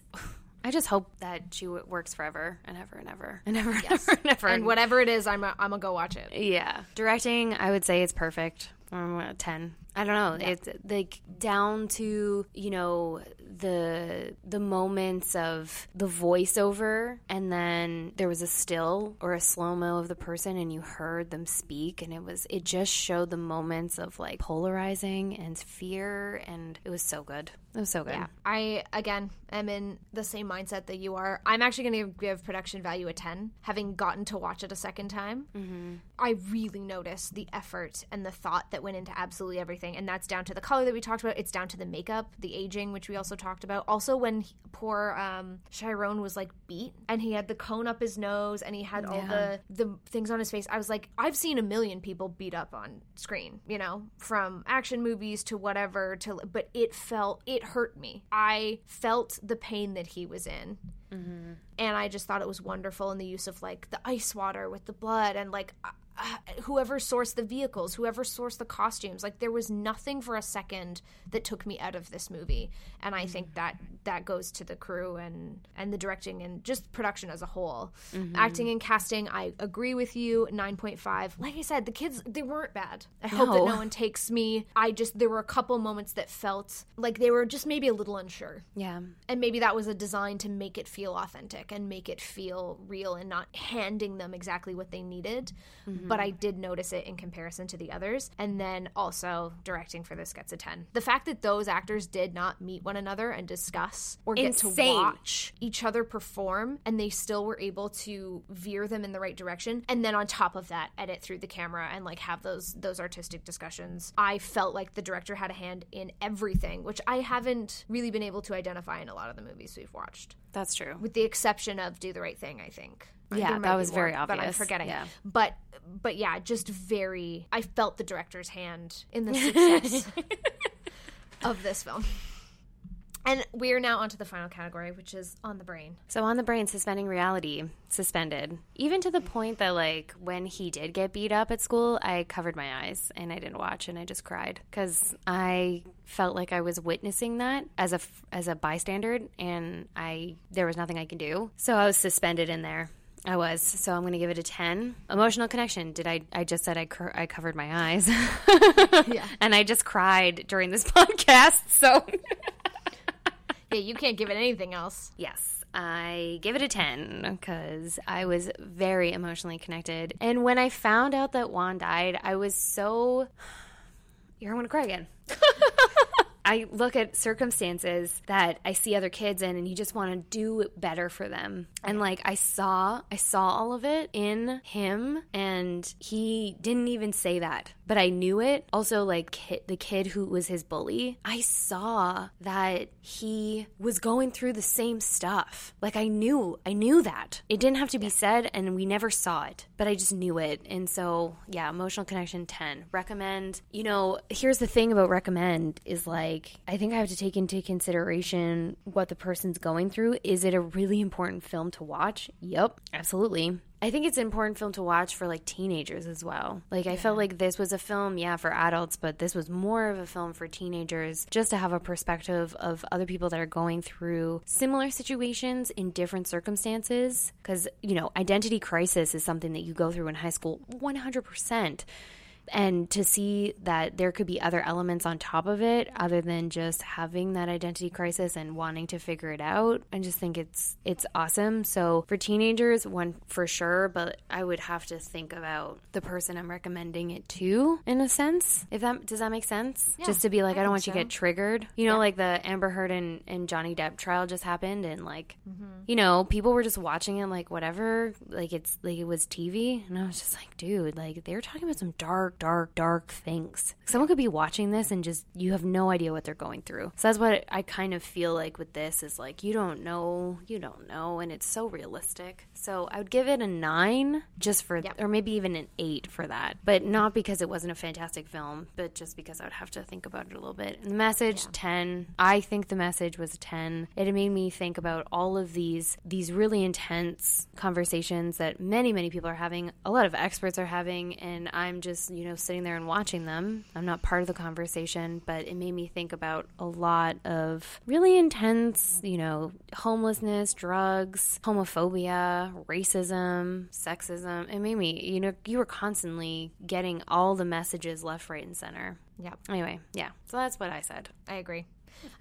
I just hope that she works forever and ever and ever and ever and ever and ever. And whatever it is, I'm a, I'm gonna go watch it. Yeah, directing. I would say it's perfect. Um, ten. I don't know. It's like down to, you know, the the moments of the voiceover and then there was a still or a slow-mo of the person and you heard them speak and it was it just showed the moments of like polarizing and fear and it was so good. It was so good. Yeah. I, again, am in the same mindset that you are. I'm actually going to give production value a 10, having gotten to watch it a second time. Mm-hmm. I really noticed the effort and the thought that went into absolutely everything. And that's down to the color that we talked about. It's down to the makeup, the aging, which we also talked about. Also, when he, poor um, Chiron was like beat and he had the cone up his nose and he had all the, the things on his face, I was like, I've seen a million people beat up on screen, you know, from action movies to whatever, to, but it felt, it hurt me. I felt the pain that he was in. Mm-hmm. And I just thought it was wonderful in the use of like the ice water with the blood and like uh, whoever sourced the vehicles, whoever sourced the costumes. Like there was nothing for a second that took me out of this movie. And I think that that goes to the crew and and the directing and just production as a whole. Mm-hmm. Acting and casting, I agree with you. 9.5. Like I said, the kids they weren't bad. I no. hope that no one takes me. I just there were a couple moments that felt like they were just maybe a little unsure. Yeah. And maybe that was a design to make it feel authentic and make it feel real and not handing them exactly what they needed. Mm-hmm. But I mm-hmm. did notice it in comparison to the others. And then also directing for this gets a 10. The fact that those actors did not meet one another and discuss or get Insane. to watch each other perform and they still were able to veer them in the right direction and then on top of that edit through the camera and like have those those artistic discussions. I felt like the director had a hand in everything, which I haven't really been able to identify in a lot of the movies we've watched. That's true. With the exception of Do the Right Thing, I think. Yeah, that was more, very obvious. But I'm forgetting. Yeah. But but yeah, just very. I felt the director's hand in the success (laughs) of this film. And we're now onto the final category, which is on the brain. So on the brain, suspending reality, suspended. Even to the point that like when he did get beat up at school, I covered my eyes and I didn't watch and I just cried because I felt like I was witnessing that as a as a bystander and I there was nothing I could do. So I was suspended in there. I was. So I'm going to give it a 10. Emotional connection. Did I I just said I cur- I covered my eyes. (laughs) yeah. And I just cried during this (laughs) podcast. So (laughs) Yeah, you can't give it anything else. Yes. I give it a 10 because I was very emotionally connected. And when I found out that Juan died, I was so. (sighs) You're going to cry again. I look at circumstances that I see other kids in and you just want to do better for them. And like I saw I saw all of it in him and he didn't even say that, but I knew it. Also like kid, the kid who was his bully, I saw that he was going through the same stuff. Like I knew, I knew that. It didn't have to be said and we never saw it, but I just knew it. And so, yeah, emotional connection 10. Recommend. You know, here's the thing about recommend is like I think I have to take into consideration what the person's going through. Is it a really important film to watch? Yep, absolutely. I think it's an important film to watch for like teenagers as well. Like, yeah. I felt like this was a film, yeah, for adults, but this was more of a film for teenagers just to have a perspective of other people that are going through similar situations in different circumstances. Because, you know, identity crisis is something that you go through in high school 100% and to see that there could be other elements on top of it other than just having that identity crisis and wanting to figure it out i just think it's it's awesome so for teenagers one for sure but i would have to think about the person i'm recommending it to in a sense if that does that make sense yeah, just to be like i, I don't want so. you to get triggered you know yeah. like the amber heard and, and johnny depp trial just happened and like mm-hmm. you know people were just watching it like whatever like it's like it was tv and i was just like dude like they were talking about some dark dark, dark things. Someone could be watching this and just, you have no idea what they're going through. So that's what I kind of feel like with this is like, you don't know, you don't know. And it's so realistic. So I would give it a nine just for, or maybe even an eight for that. But not because it wasn't a fantastic film, but just because I would have to think about it a little bit. And the message, yeah. 10. I think the message was a 10. It made me think about all of these, these really intense conversations that many, many people are having, a lot of experts are having. And I'm just, you you know, sitting there and watching them. I'm not part of the conversation, but it made me think about a lot of really intense, you know, homelessness, drugs, homophobia, racism, sexism. It made me, you know, you were constantly getting all the messages left, right, and center. Yeah. Anyway, yeah. So that's what I said. I agree.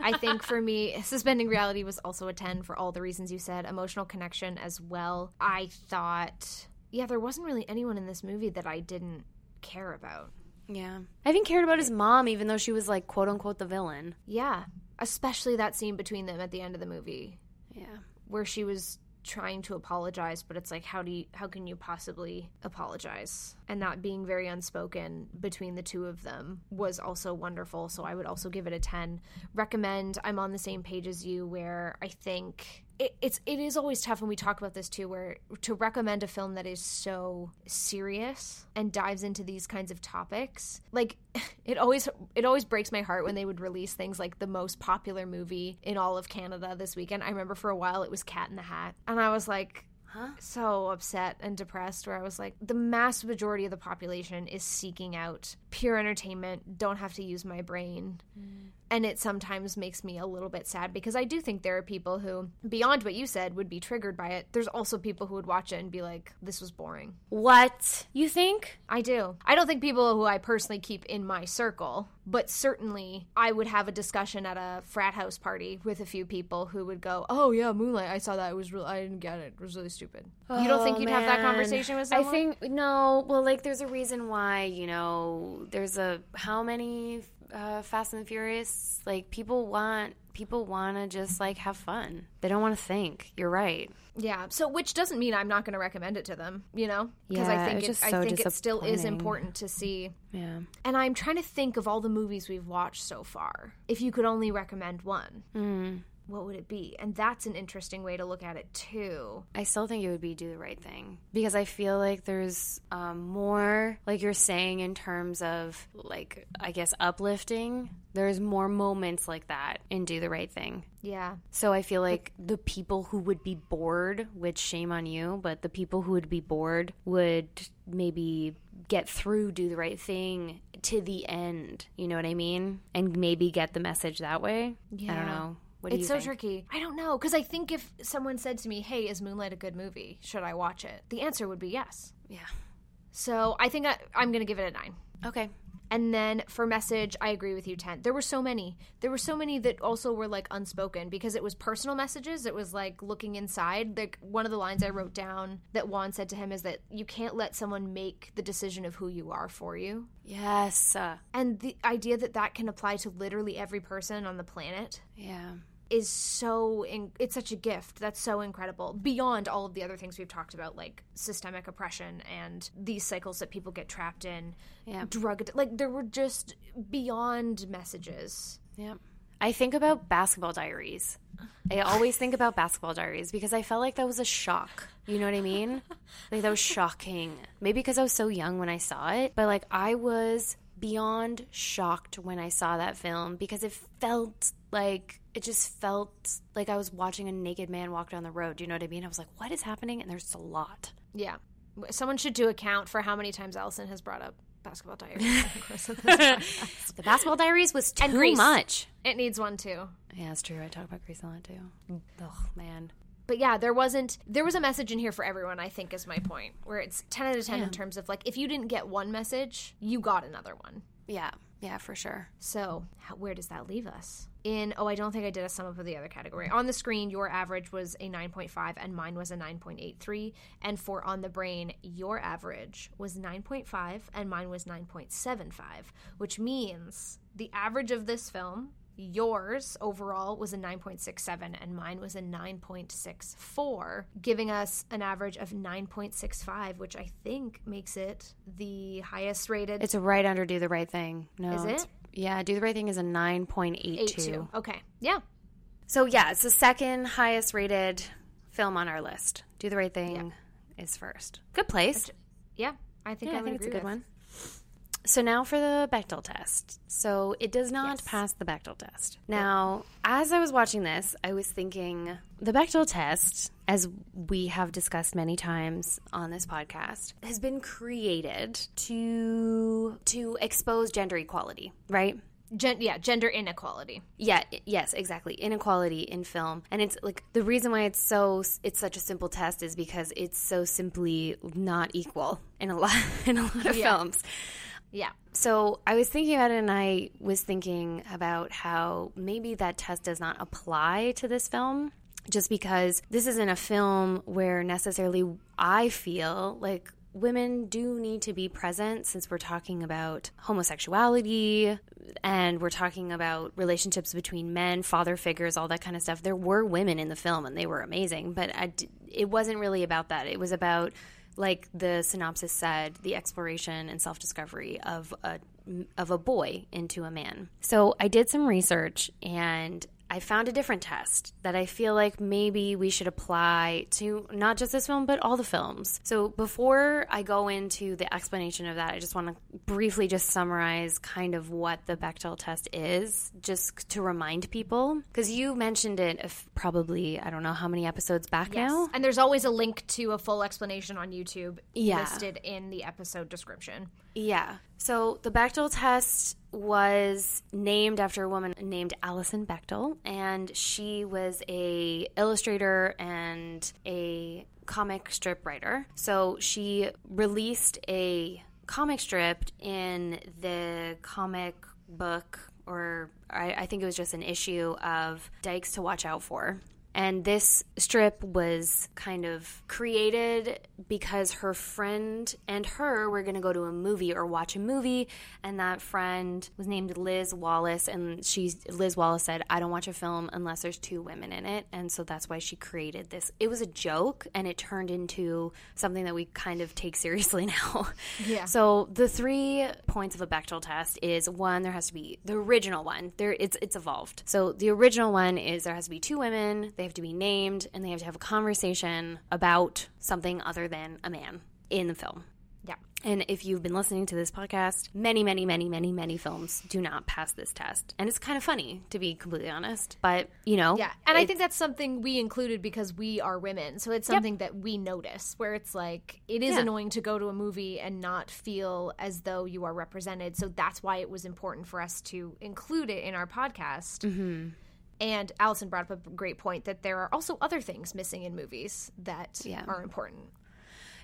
I think for me, (laughs) suspending reality was also a 10 for all the reasons you said. Emotional connection as well. I thought, yeah, there wasn't really anyone in this movie that I didn't care about. Yeah. I even cared about his mom, even though she was like, quote unquote, the villain. Yeah. Especially that scene between them at the end of the movie Yeah. where she was trying to apologize but it's like how do you how can you possibly apologize and that being very unspoken between the two of them was also wonderful so i would also give it a 10 recommend i'm on the same page as you where i think it, it's it is always tough when we talk about this too where to recommend a film that is so serious and dives into these kinds of topics like (laughs) it always it always breaks my heart when they would release things like the most popular movie in all of Canada this weekend. I remember for a while it was Cat in the Hat, and I was like, Huh? so upset and depressed where I was like, the mass majority of the population is seeking out pure entertainment, don't have to use my brain. Mm. And it sometimes makes me a little bit sad because I do think there are people who, beyond what you said, would be triggered by it. There's also people who would watch it and be like, this was boring. What? You think? I do. I don't think people who I personally keep in my circle, but certainly I would have a discussion at a frat house party with a few people who would go, "Oh yeah, Moonlight. I saw that. It was real. I didn't get it. It was really stupid." you don't think Oh, you'd have that conversation with someone? I think no. Well, like there's a reason why you know there's a how many uh, Fast and the Furious like people want people want to just like have fun. They don't want to think. You're right. Yeah. So, which doesn't mean I'm not going to recommend it to them, you know? Because Yeah, I think it, just I so think it still is important to see. Yeah. And I'm trying to think of all the movies we've watched so far. If you could only recommend one, Mm. What would it be? And that's an interesting way to look at it too. I still think it would be do the right thing because I feel like there's um, more, like you're saying, in terms of like I guess uplifting. There's more moments like that in do the right thing. Yeah. So I feel like the people who would be bored, which shame on you, but the people who would be bored would maybe get through do the right thing to the end. You know what I mean? And maybe get the message that way. yeah. I don't know. What do it's so think? tricky. I don't know because I think if someone said to me, "Hey, is Moonlight a good movie? Should I watch it?" The answer would be yes. Yeah. So I think I, I'm going to give it a nine. Okay. And then for message, I agree with you, 10. There were so many. There were so many that also were like unspoken because it was personal messages. It was like looking inside. Like one of the lines I wrote down that Juan said to him is that you can't let someone make the decision of who you are for you. Yes. And the idea that that can apply to literally every person on the planet yeah. Is so in, it's such a gift that's so incredible beyond all of the other things we've talked about like systemic oppression and these cycles that people get trapped in Yeah. drug like there were just beyond messages Yeah. I think about basketball diaries. I always think about basketball diaries because I felt like that was a shock. You know what I mean? (laughs) Like that was shocking. Maybe because I was so young when I saw it, but like I was beyond shocked when I saw that film because it felt like it just felt like I was watching a naked man walk down the road. Do you know what I mean? I was like, what is happening? And there's a lot. yeah someone should do a count for how many times Allison has brought up basketball diaries the course of this podcast. The basketball diaries was too And Grease. much. it needs one too Yeah, that's true. I talk about Grease a lot too. Oh man. but yeah there wasn't there was a message in here for everyone i think is my point where it's 10 out of 10 Yeah. in terms of like if you didn't get one message you got another one Yeah. Yeah, for sure. So, how, where does that leave us? In, oh, I don't think I did a sum up of the other category. On the screen, your average was a 9.5 and mine was a 9.83. And for On the Brain, your average was 9.5 and mine was 9.75, which means the average of this film, yours overall, was a 9.67 and mine was a 9.64, giving us an average of 9.65, which I think makes it the highest rated. It's right under Do the Right Thing. No, Is it's- it? Yeah, Do the Right Thing is a 9.82. Okay. Yeah. So yeah, it's the second highest rated film on our list. Do the Right Thing is first. Good place. Yeah, I think Yeah, I, I think it's a good with. one. So now for the Bechdel test. So it does not Yes. pass the Bechdel test. Now, as I was watching this, I was thinking the Bechdel test as we have discussed many times on this podcast, has been created to to expose gender equality, right? Gen- yeah, gender inequality. Yeah, yes, exactly. Inequality in film. And it's like the reason why it's so it's such a simple test is because it's so simply not equal in a (laughs) lot in a lot of Yeah. films. Yeah. So I was thinking about it and I was thinking about how maybe that test does not apply to this film just because this isn't a film where necessarily I feel like women do need to be present since we're talking about homosexuality and we're talking about relationships between men, father figures, all that kind of stuff. There were women in the film and they were amazing, but it wasn't really about that. It was about like the synopsis said, the exploration and self discovery of a of a boy into a man. So I did some research and I found a different test that I feel like maybe we should apply to not just this film, but all the films. So before I go into the explanation of that, I just want to briefly just summarize kind of what the Bechdel test is, just to remind people. Because you mentioned it if probably, I don't know how many episodes back now. And there's always a link to a full explanation on YouTube Yeah. listed in the episode description. Yeah. So the Bechdel test was named after a woman named Alison Bechdel, and she was a illustrator and a comic strip writer. So she released a comic strip in the comic book, or I, I think it was just an issue of Dykes to Watch Out For. And this strip was kind of created because her friend and her were going to go to a movie or watch a movie. And that friend was named Liz Wallace. And she's, Liz Wallace said, I don't watch a film unless there's two women in it. And so that's why she created this. It was a joke and it turned into something that we kind of take (laughs) seriously now. Yeah. So the three points of a Bechdel test is one, there has to be the original one. There, it's it's evolved. So the original one is there has to be two women. They have to be named, and they have to have a conversation about something other than a man in the film. Yeah. And if you've been listening to this podcast, many, many, many, many, many films do not pass this test. And it's kind of funny, to be completely honest. But, you know. Yeah. And I think that's something we included because we are women. So it's something that we notice where it's like it is Yeah. annoying to go to a movie and not feel as though you are represented. So that's why it was important for us to include it in our podcast. Mm-hmm. And Allison brought up a great point that there are also other things missing in movies that Yeah. are important.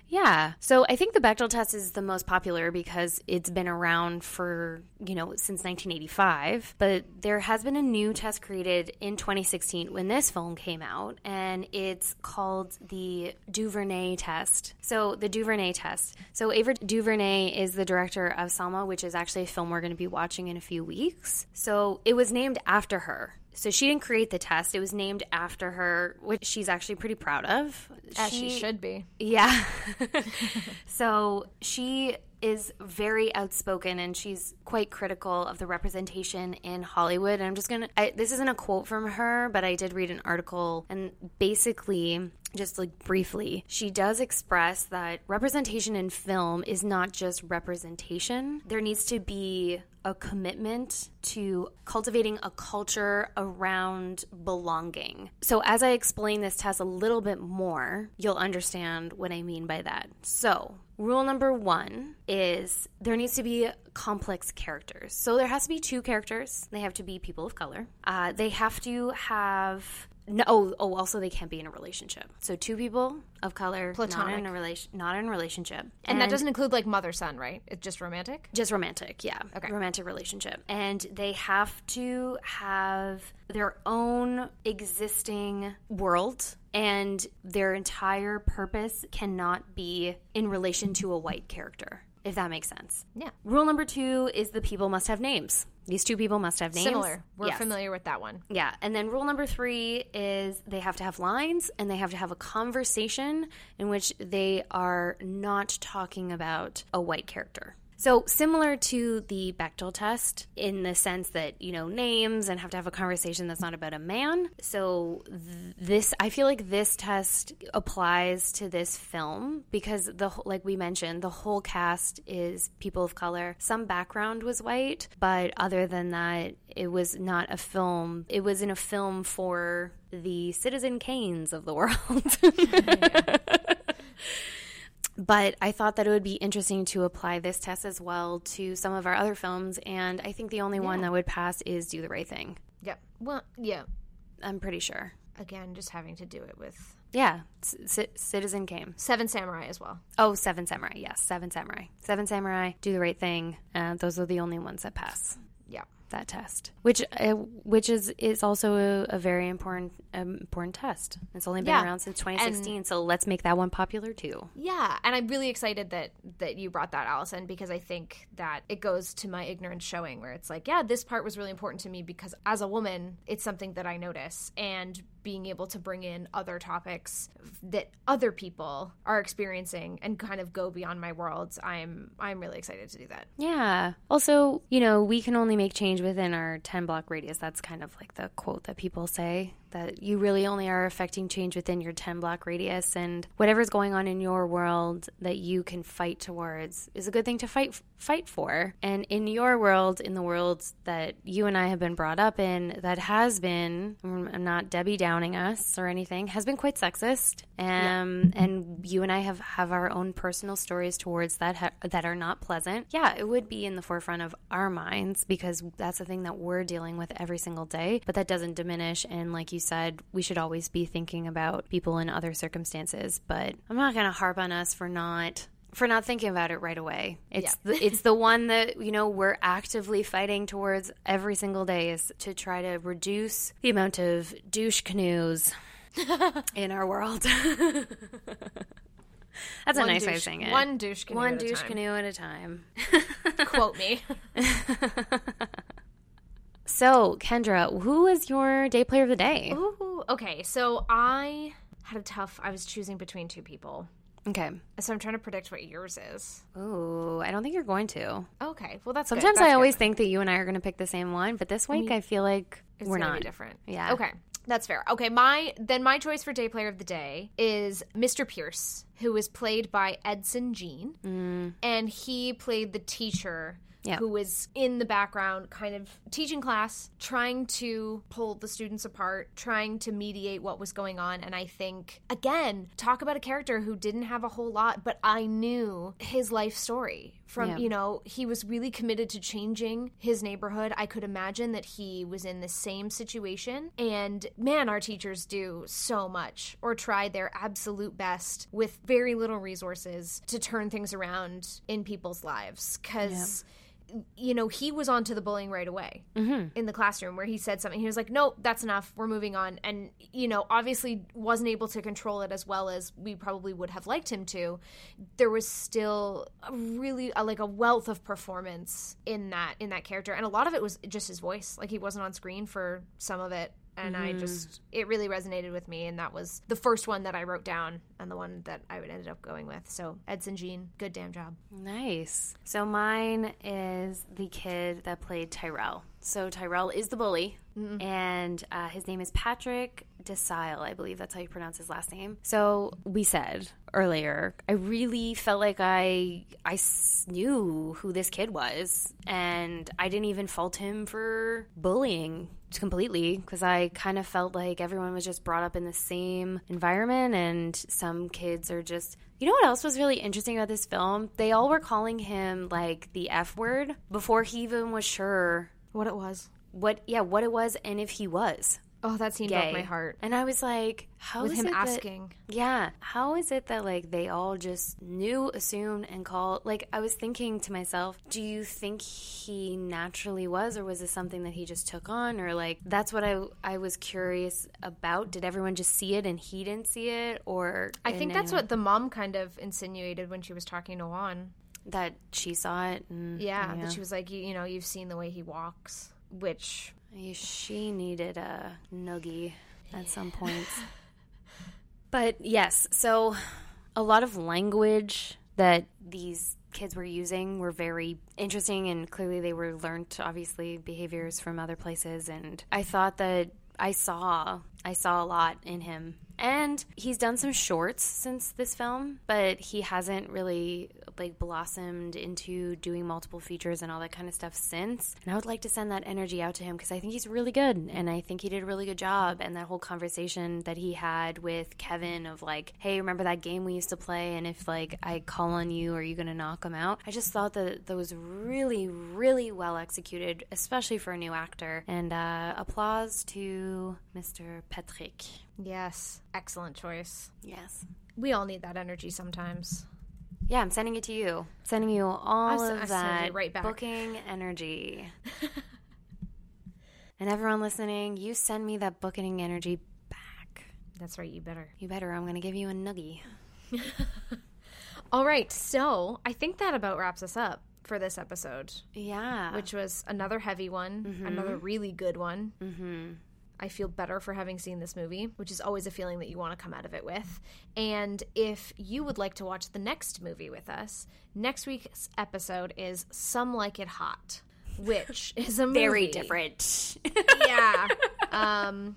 Yeah. So I think the Bechdel test is the most popular because it's been around for, you know, since 1985. But there has been a new test created in 2016 when this film came out, and it's called the Duvernay test. So the Duvernay test. So Ava Duvernay is the director of Selma, which is actually a film we're going to be watching in a few weeks. So it was named after her. So she didn't create the test. It was named after her, which she's actually pretty proud of. As she should be. Yeah. (laughs) (laughs) so she is very outspoken and she's quite critical of the representation in Hollywood. And I'm just going to, this isn't a quote from her, but I did read an article and basically, just like briefly, she does express that representation in film is not just representation. There needs to be a commitment to cultivating a culture around belonging. So, as I explain this test a little bit more, you'll understand what I mean by that. So, rule number one is there needs to be complex characters. So, there has to be two characters, they have to be people of color, uh, they have to have no, oh, oh, also they can't be in a relationship. So two people of color, not in a relation, not in a relationship, And, that doesn't include like mother son, right? It's just romantic. just romantic, yeah. Okay. Romantic relationship. And they have to have their own existing world and their entire purpose cannot be in relation to a white character, if that makes sense. Yeah. Rule number two is the people must have names. These two people must have names. Similar. We're Yes. familiar with that one. Yeah. And then rule number three is they have to have lines and they have to have a conversation in which they are not talking about a white character. So, similar to the Bechdel test in the sense that, you know, names and have to have a conversation that's not about a man. So, th- this, I feel like this test applies to this film because, the like we mentioned, the whole cast is people of color. Some background was white, but other than that, it was not a film. It was in a film for the Citizen Kanes of the world. (laughs) but I thought that it would be interesting to apply this test as well to some of our other films. And I think the only one that would pass is Do the Right Thing. Yeah. Well, yeah. I'm pretty sure. Again, just having to do it with Yeah, C- Citizen Kane. Seven Samurai as well. Oh, Seven Samurai. Yes, Seven Samurai. Seven Samurai. Do the Right Thing. Uh, those are the only ones that pass Yeah. That test, which uh, which is is also a, a very important um, important test. It's only been Yeah. around since 2016, so let's make that one popular too. Yeah, and I'm really excited that that you brought that, Allison, because I think that it goes to my ignorance showing, where it's like, yeah, this part was really important to me because as a woman, it's something that I notice, and being able to bring in other topics that other people are experiencing and kind of go beyond my worlds, I'm I'm really excited to do that. Yeah. Also, you know, we can only make change within our 10 block radius. That's kind of like the quote that people say that you really only are affecting change within your 10 block radius and whatever's going on in your world that you can fight towards is a good thing to fight fight for. And in your world, in the world that you and I have been brought up in that has been I'm not Debbie downing us or anything, has been quite sexist. Um and you and I have have our own personal stories towards that ha- that are not pleasant. Yeah, it would be in the forefront of our minds because that's the thing that we're dealing with every single day, but that doesn't diminish and like you said, we should always be thinking about people in other circumstances, but I'm not going to harp on us for not for not thinking about it right away. It's Yeah. the, it's the one that you know we're actively fighting towards every single day is to try to reduce the amount of douche canoes (laughs) in our world. (laughs) That's a One nice way of saying it. One douche canoe One a douche time. canoe at a time. Quote me. (laughs) So, Kendra, who is your day player of the day? Ooh, okay. So I had a tough. I was choosing between two people, Okay. so I'm trying to predict what yours is. Ooh, I don't think you're going to. Okay, well that's good. Sometimes That's I good. always think that you and I are going to pick the same one, but this week I feel like It's we're not. be different. Yeah. Okay. That's fair. Okay, my then my choice for day player of the day is Mr. Pierce, who was played by Edson Jean, mm. and he played the teacher Yeah. who was in the background, kind of teaching class, trying to pull the students apart, trying to mediate what was going on. And I think again, talk about a character who didn't have a whole lot, but I knew his life story from Yeah. you know he was really committed to changing his neighborhood i could imagine that he was in the same situation and man our teachers do so much or try their absolute best with very little resources to turn things around in people's lives because you know, he was onto the bullying right away mm-hmm. in the classroom where he said something. He was like, nope, that's enough. We're moving on. And, you know, obviously wasn't able to control it as well as we probably would have liked him to. There was still a really a, like a wealth of performance in that in that character. And a lot of it was just his voice. Like he wasn't on screen for some of it. And I just, it really resonated with me. And that was the first one that I wrote down and the one that I would ended up going with. So, Edson Jean, good damn job. Nice. So mine is the kid that played Terrel. So Terrel is the bully, and uh, his name is Patrick Decile. I believe that's how you pronounce his last name. So we said earlier, I really felt like I I knew who this kid was, and I didn't even fault him for bullying completely because I kind of felt like everyone was just brought up in the same environment, and some kids are just. You know what else was really interesting about this film? They all were calling him like the F word before he even was sure What it was. what yeah what it was and if he was Oh, that scene gay. broke my heart. And I was like, how With is him it that- asking. yeah, how is it that like they all just knew, assumed, and called? Like I was thinking to myself, do you think he naturally was, or was this something that he just took on, or like that's what I I was curious about. Did everyone just see it and he didn't see it, or I think that's what the mom kind of insinuated when she was talking to Juan. that she saw it. And, Yeah, that she was like, you, you know, you've seen the way he walks, which She needed a noogie at some points. (laughs) But yes, so a lot of language that these kids were using were very interesting and clearly they were learned obviously behaviors from other places and I thought that I saw I saw a lot in him. And he's done some shorts since this film, but he hasn't really like blossomed into doing multiple features and all that kind of stuff since. And I would like to send that energy out to him because I think he's really good and I think he did a really good job. And that whole conversation that he had with Kevin of like, hey, remember that game we used to play? And if like I call on you, are you going to knock him out? I just thought that that was really, really well executed, especially for a new actor. And uh, applause to Mr. Patrick. Yes, excellent choice. Yes. We all need that energy sometimes. Yeah, I'm sending it to you. Sending you all I'm of s- I'm that right back. booking energy. (laughs) and everyone listening, you send me that booking energy back. That's right, you better. You better. I'm going to give you a nuggie. (laughs) All right, so I think that about wraps us up for this episode, Yeah. which was another heavy one, another really good one. mm-hmm. I feel better for having seen this movie, which is always a feeling that you want to come out of it with. And if you would like to watch the next movie with us, next week's episode is Some Like It Hot, which is a (laughs) very movie- different. yeah. (laughs) Um,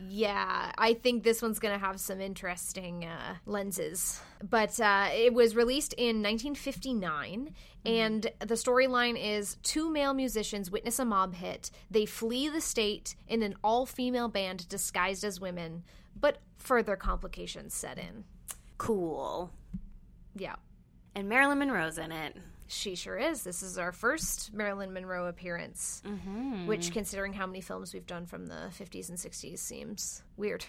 yeah, I think this one's going to have some interesting uh, lenses. But uh, it was released in 1959, and the storyline is two male musicians witness a mob hit. They flee the state in an all female band disguised as women, but further complications set in. cool. Yeah. And Marilyn Monroe's in it. She sure is. This is our first Marilyn Monroe appearance, mm-hmm. which, considering how many films we've done from the 50s and 60s, seems weird.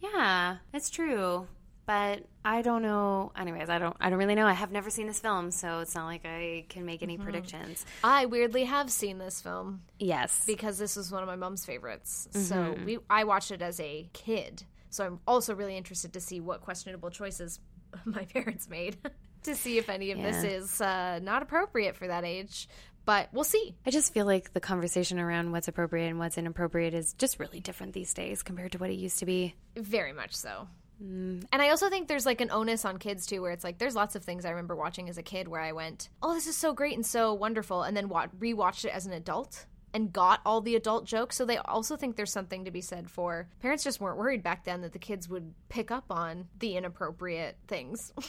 Yeah, it's true. But I don't know. Anyways, I don't. I don't really know. I have never seen this film, so it's not like I can make any mm-hmm. predictions. I weirdly have seen this film Yes. because this was one of my mom's favorites. So mm-hmm. we I watched it as a kid. So I'm also really interested to see what questionable choices (laughs) my parents made (laughs) to see if any of this is uh, not appropriate for that age. But we'll see. I just feel like the conversation around what's appropriate and what's inappropriate is just really different these days compared to what it used to be. Very much so. And I also think there's like an onus on kids too, where it's like there's lots of things I remember watching as a kid where I went, "Oh, this is so great and so wonderful," and then wa- rewatched it as an adult and got all the adult jokes. So they also think there's something to be said for parents just weren't worried back then that the kids would pick up on the inappropriate things. (laughs)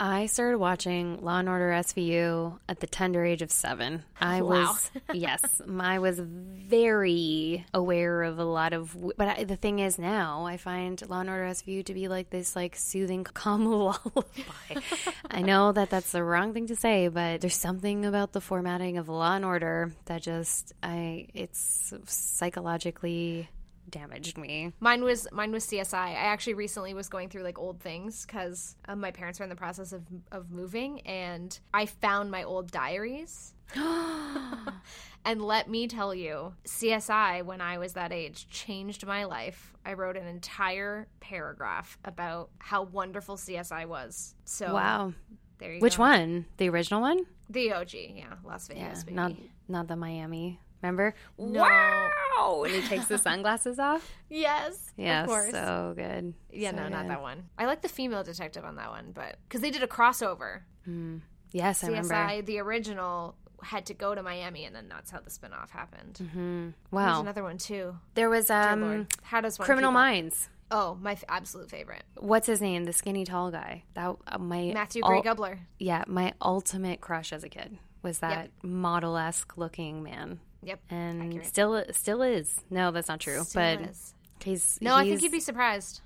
I started watching Law and Order SVU at the tender age of seven. I Wow. was (laughs) yes, I was very aware of a lot of. But I, the thing is, now I find Law and Order SVU to be like this, like soothing, (laughs) calm lullaby. I know that that's the wrong thing to say, but there's something about the formatting of Law and Order that just I it's psychologically damaged me. mine was mine was CSI. I actually recently was going through like old things because uh, my parents were in the process of of moving, and I found my old diaries. (gasps) And let me tell you, CSI, when I was that age, changed my life. I wrote an entire paragraph about how wonderful CSI was. So, Wow, there you go. which go. one? The original one? The OG, yeah, Las Vegas. baby. not not the Miami. Remember? No. Wow! And he takes the (laughs) sunglasses off. yes, Yeah, of course. so good. yeah, So no, not that one. I like the female detective on that one, but because they did a crossover. Yes, I remember. CSI, the original, had to go to Miami, and then that's how the spinoff happened. There's Wow, There's another one too. there was um, How does one Criminal? Minds. Oh, my f- absolute favorite, What's his name? The skinny tall guy. That uh, my Matthew ul- Gray Gubler. Yeah, my ultimate crush as a kid was that model esque looking man, Yep. and Accurate. still still is. No, that's not true. Still but is. he's No, I think you'd be surprised.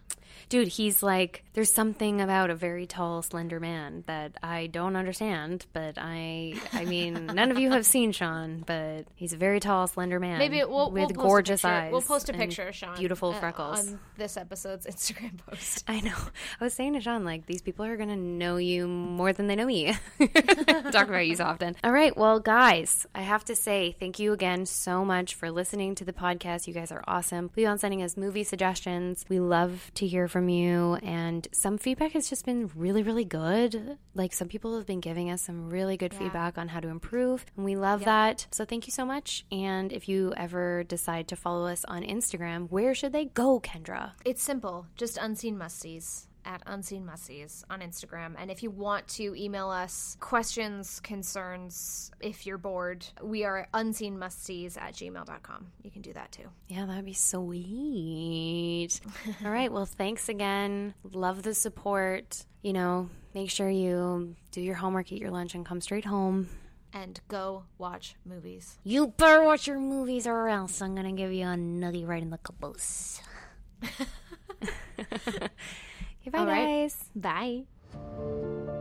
Dude. He's like there's something about a very tall, slender man that I don't understand. But I, I mean, (laughs) none of you have seen Sean, but he's a very tall, slender man. Maybe we'll, with we'll gorgeous eyes. We'll post a picture of Sean. beautiful uh, freckles. on this episode's (laughs) Instagram post. I know. I was saying to Sean, like, these people are going to know you more than they know me. (laughs) Talk about you so often. All right. Well, guys, I have to say thank you again so much for listening to the podcast. You guys are awesome. Please on sending us movie suggestions. We love to hear from you. And some feedback has just been really, really good. Like, some people have been giving us some really good feedback on how to improve. And we love that. So thank you so much. And if you ever decide to follow us on Instagram, where should they go, Kendra? It's simple, just unseen musties. At Unseen Mussies on Instagram. And if you want to email us questions, concerns, if you're bored, we are unseenmustsees at gmail.com. You can do that too. Yeah, that'd be sweet. (laughs) All right. Well, thanks again. Love the support. You know, make sure you do your homework, eat your lunch, and come straight home. And go watch movies. You better watch your movies or else I'm going to give you a nugget right in the caboose. (laughs) (laughs) Okay, bye, All guys. Right. Bye.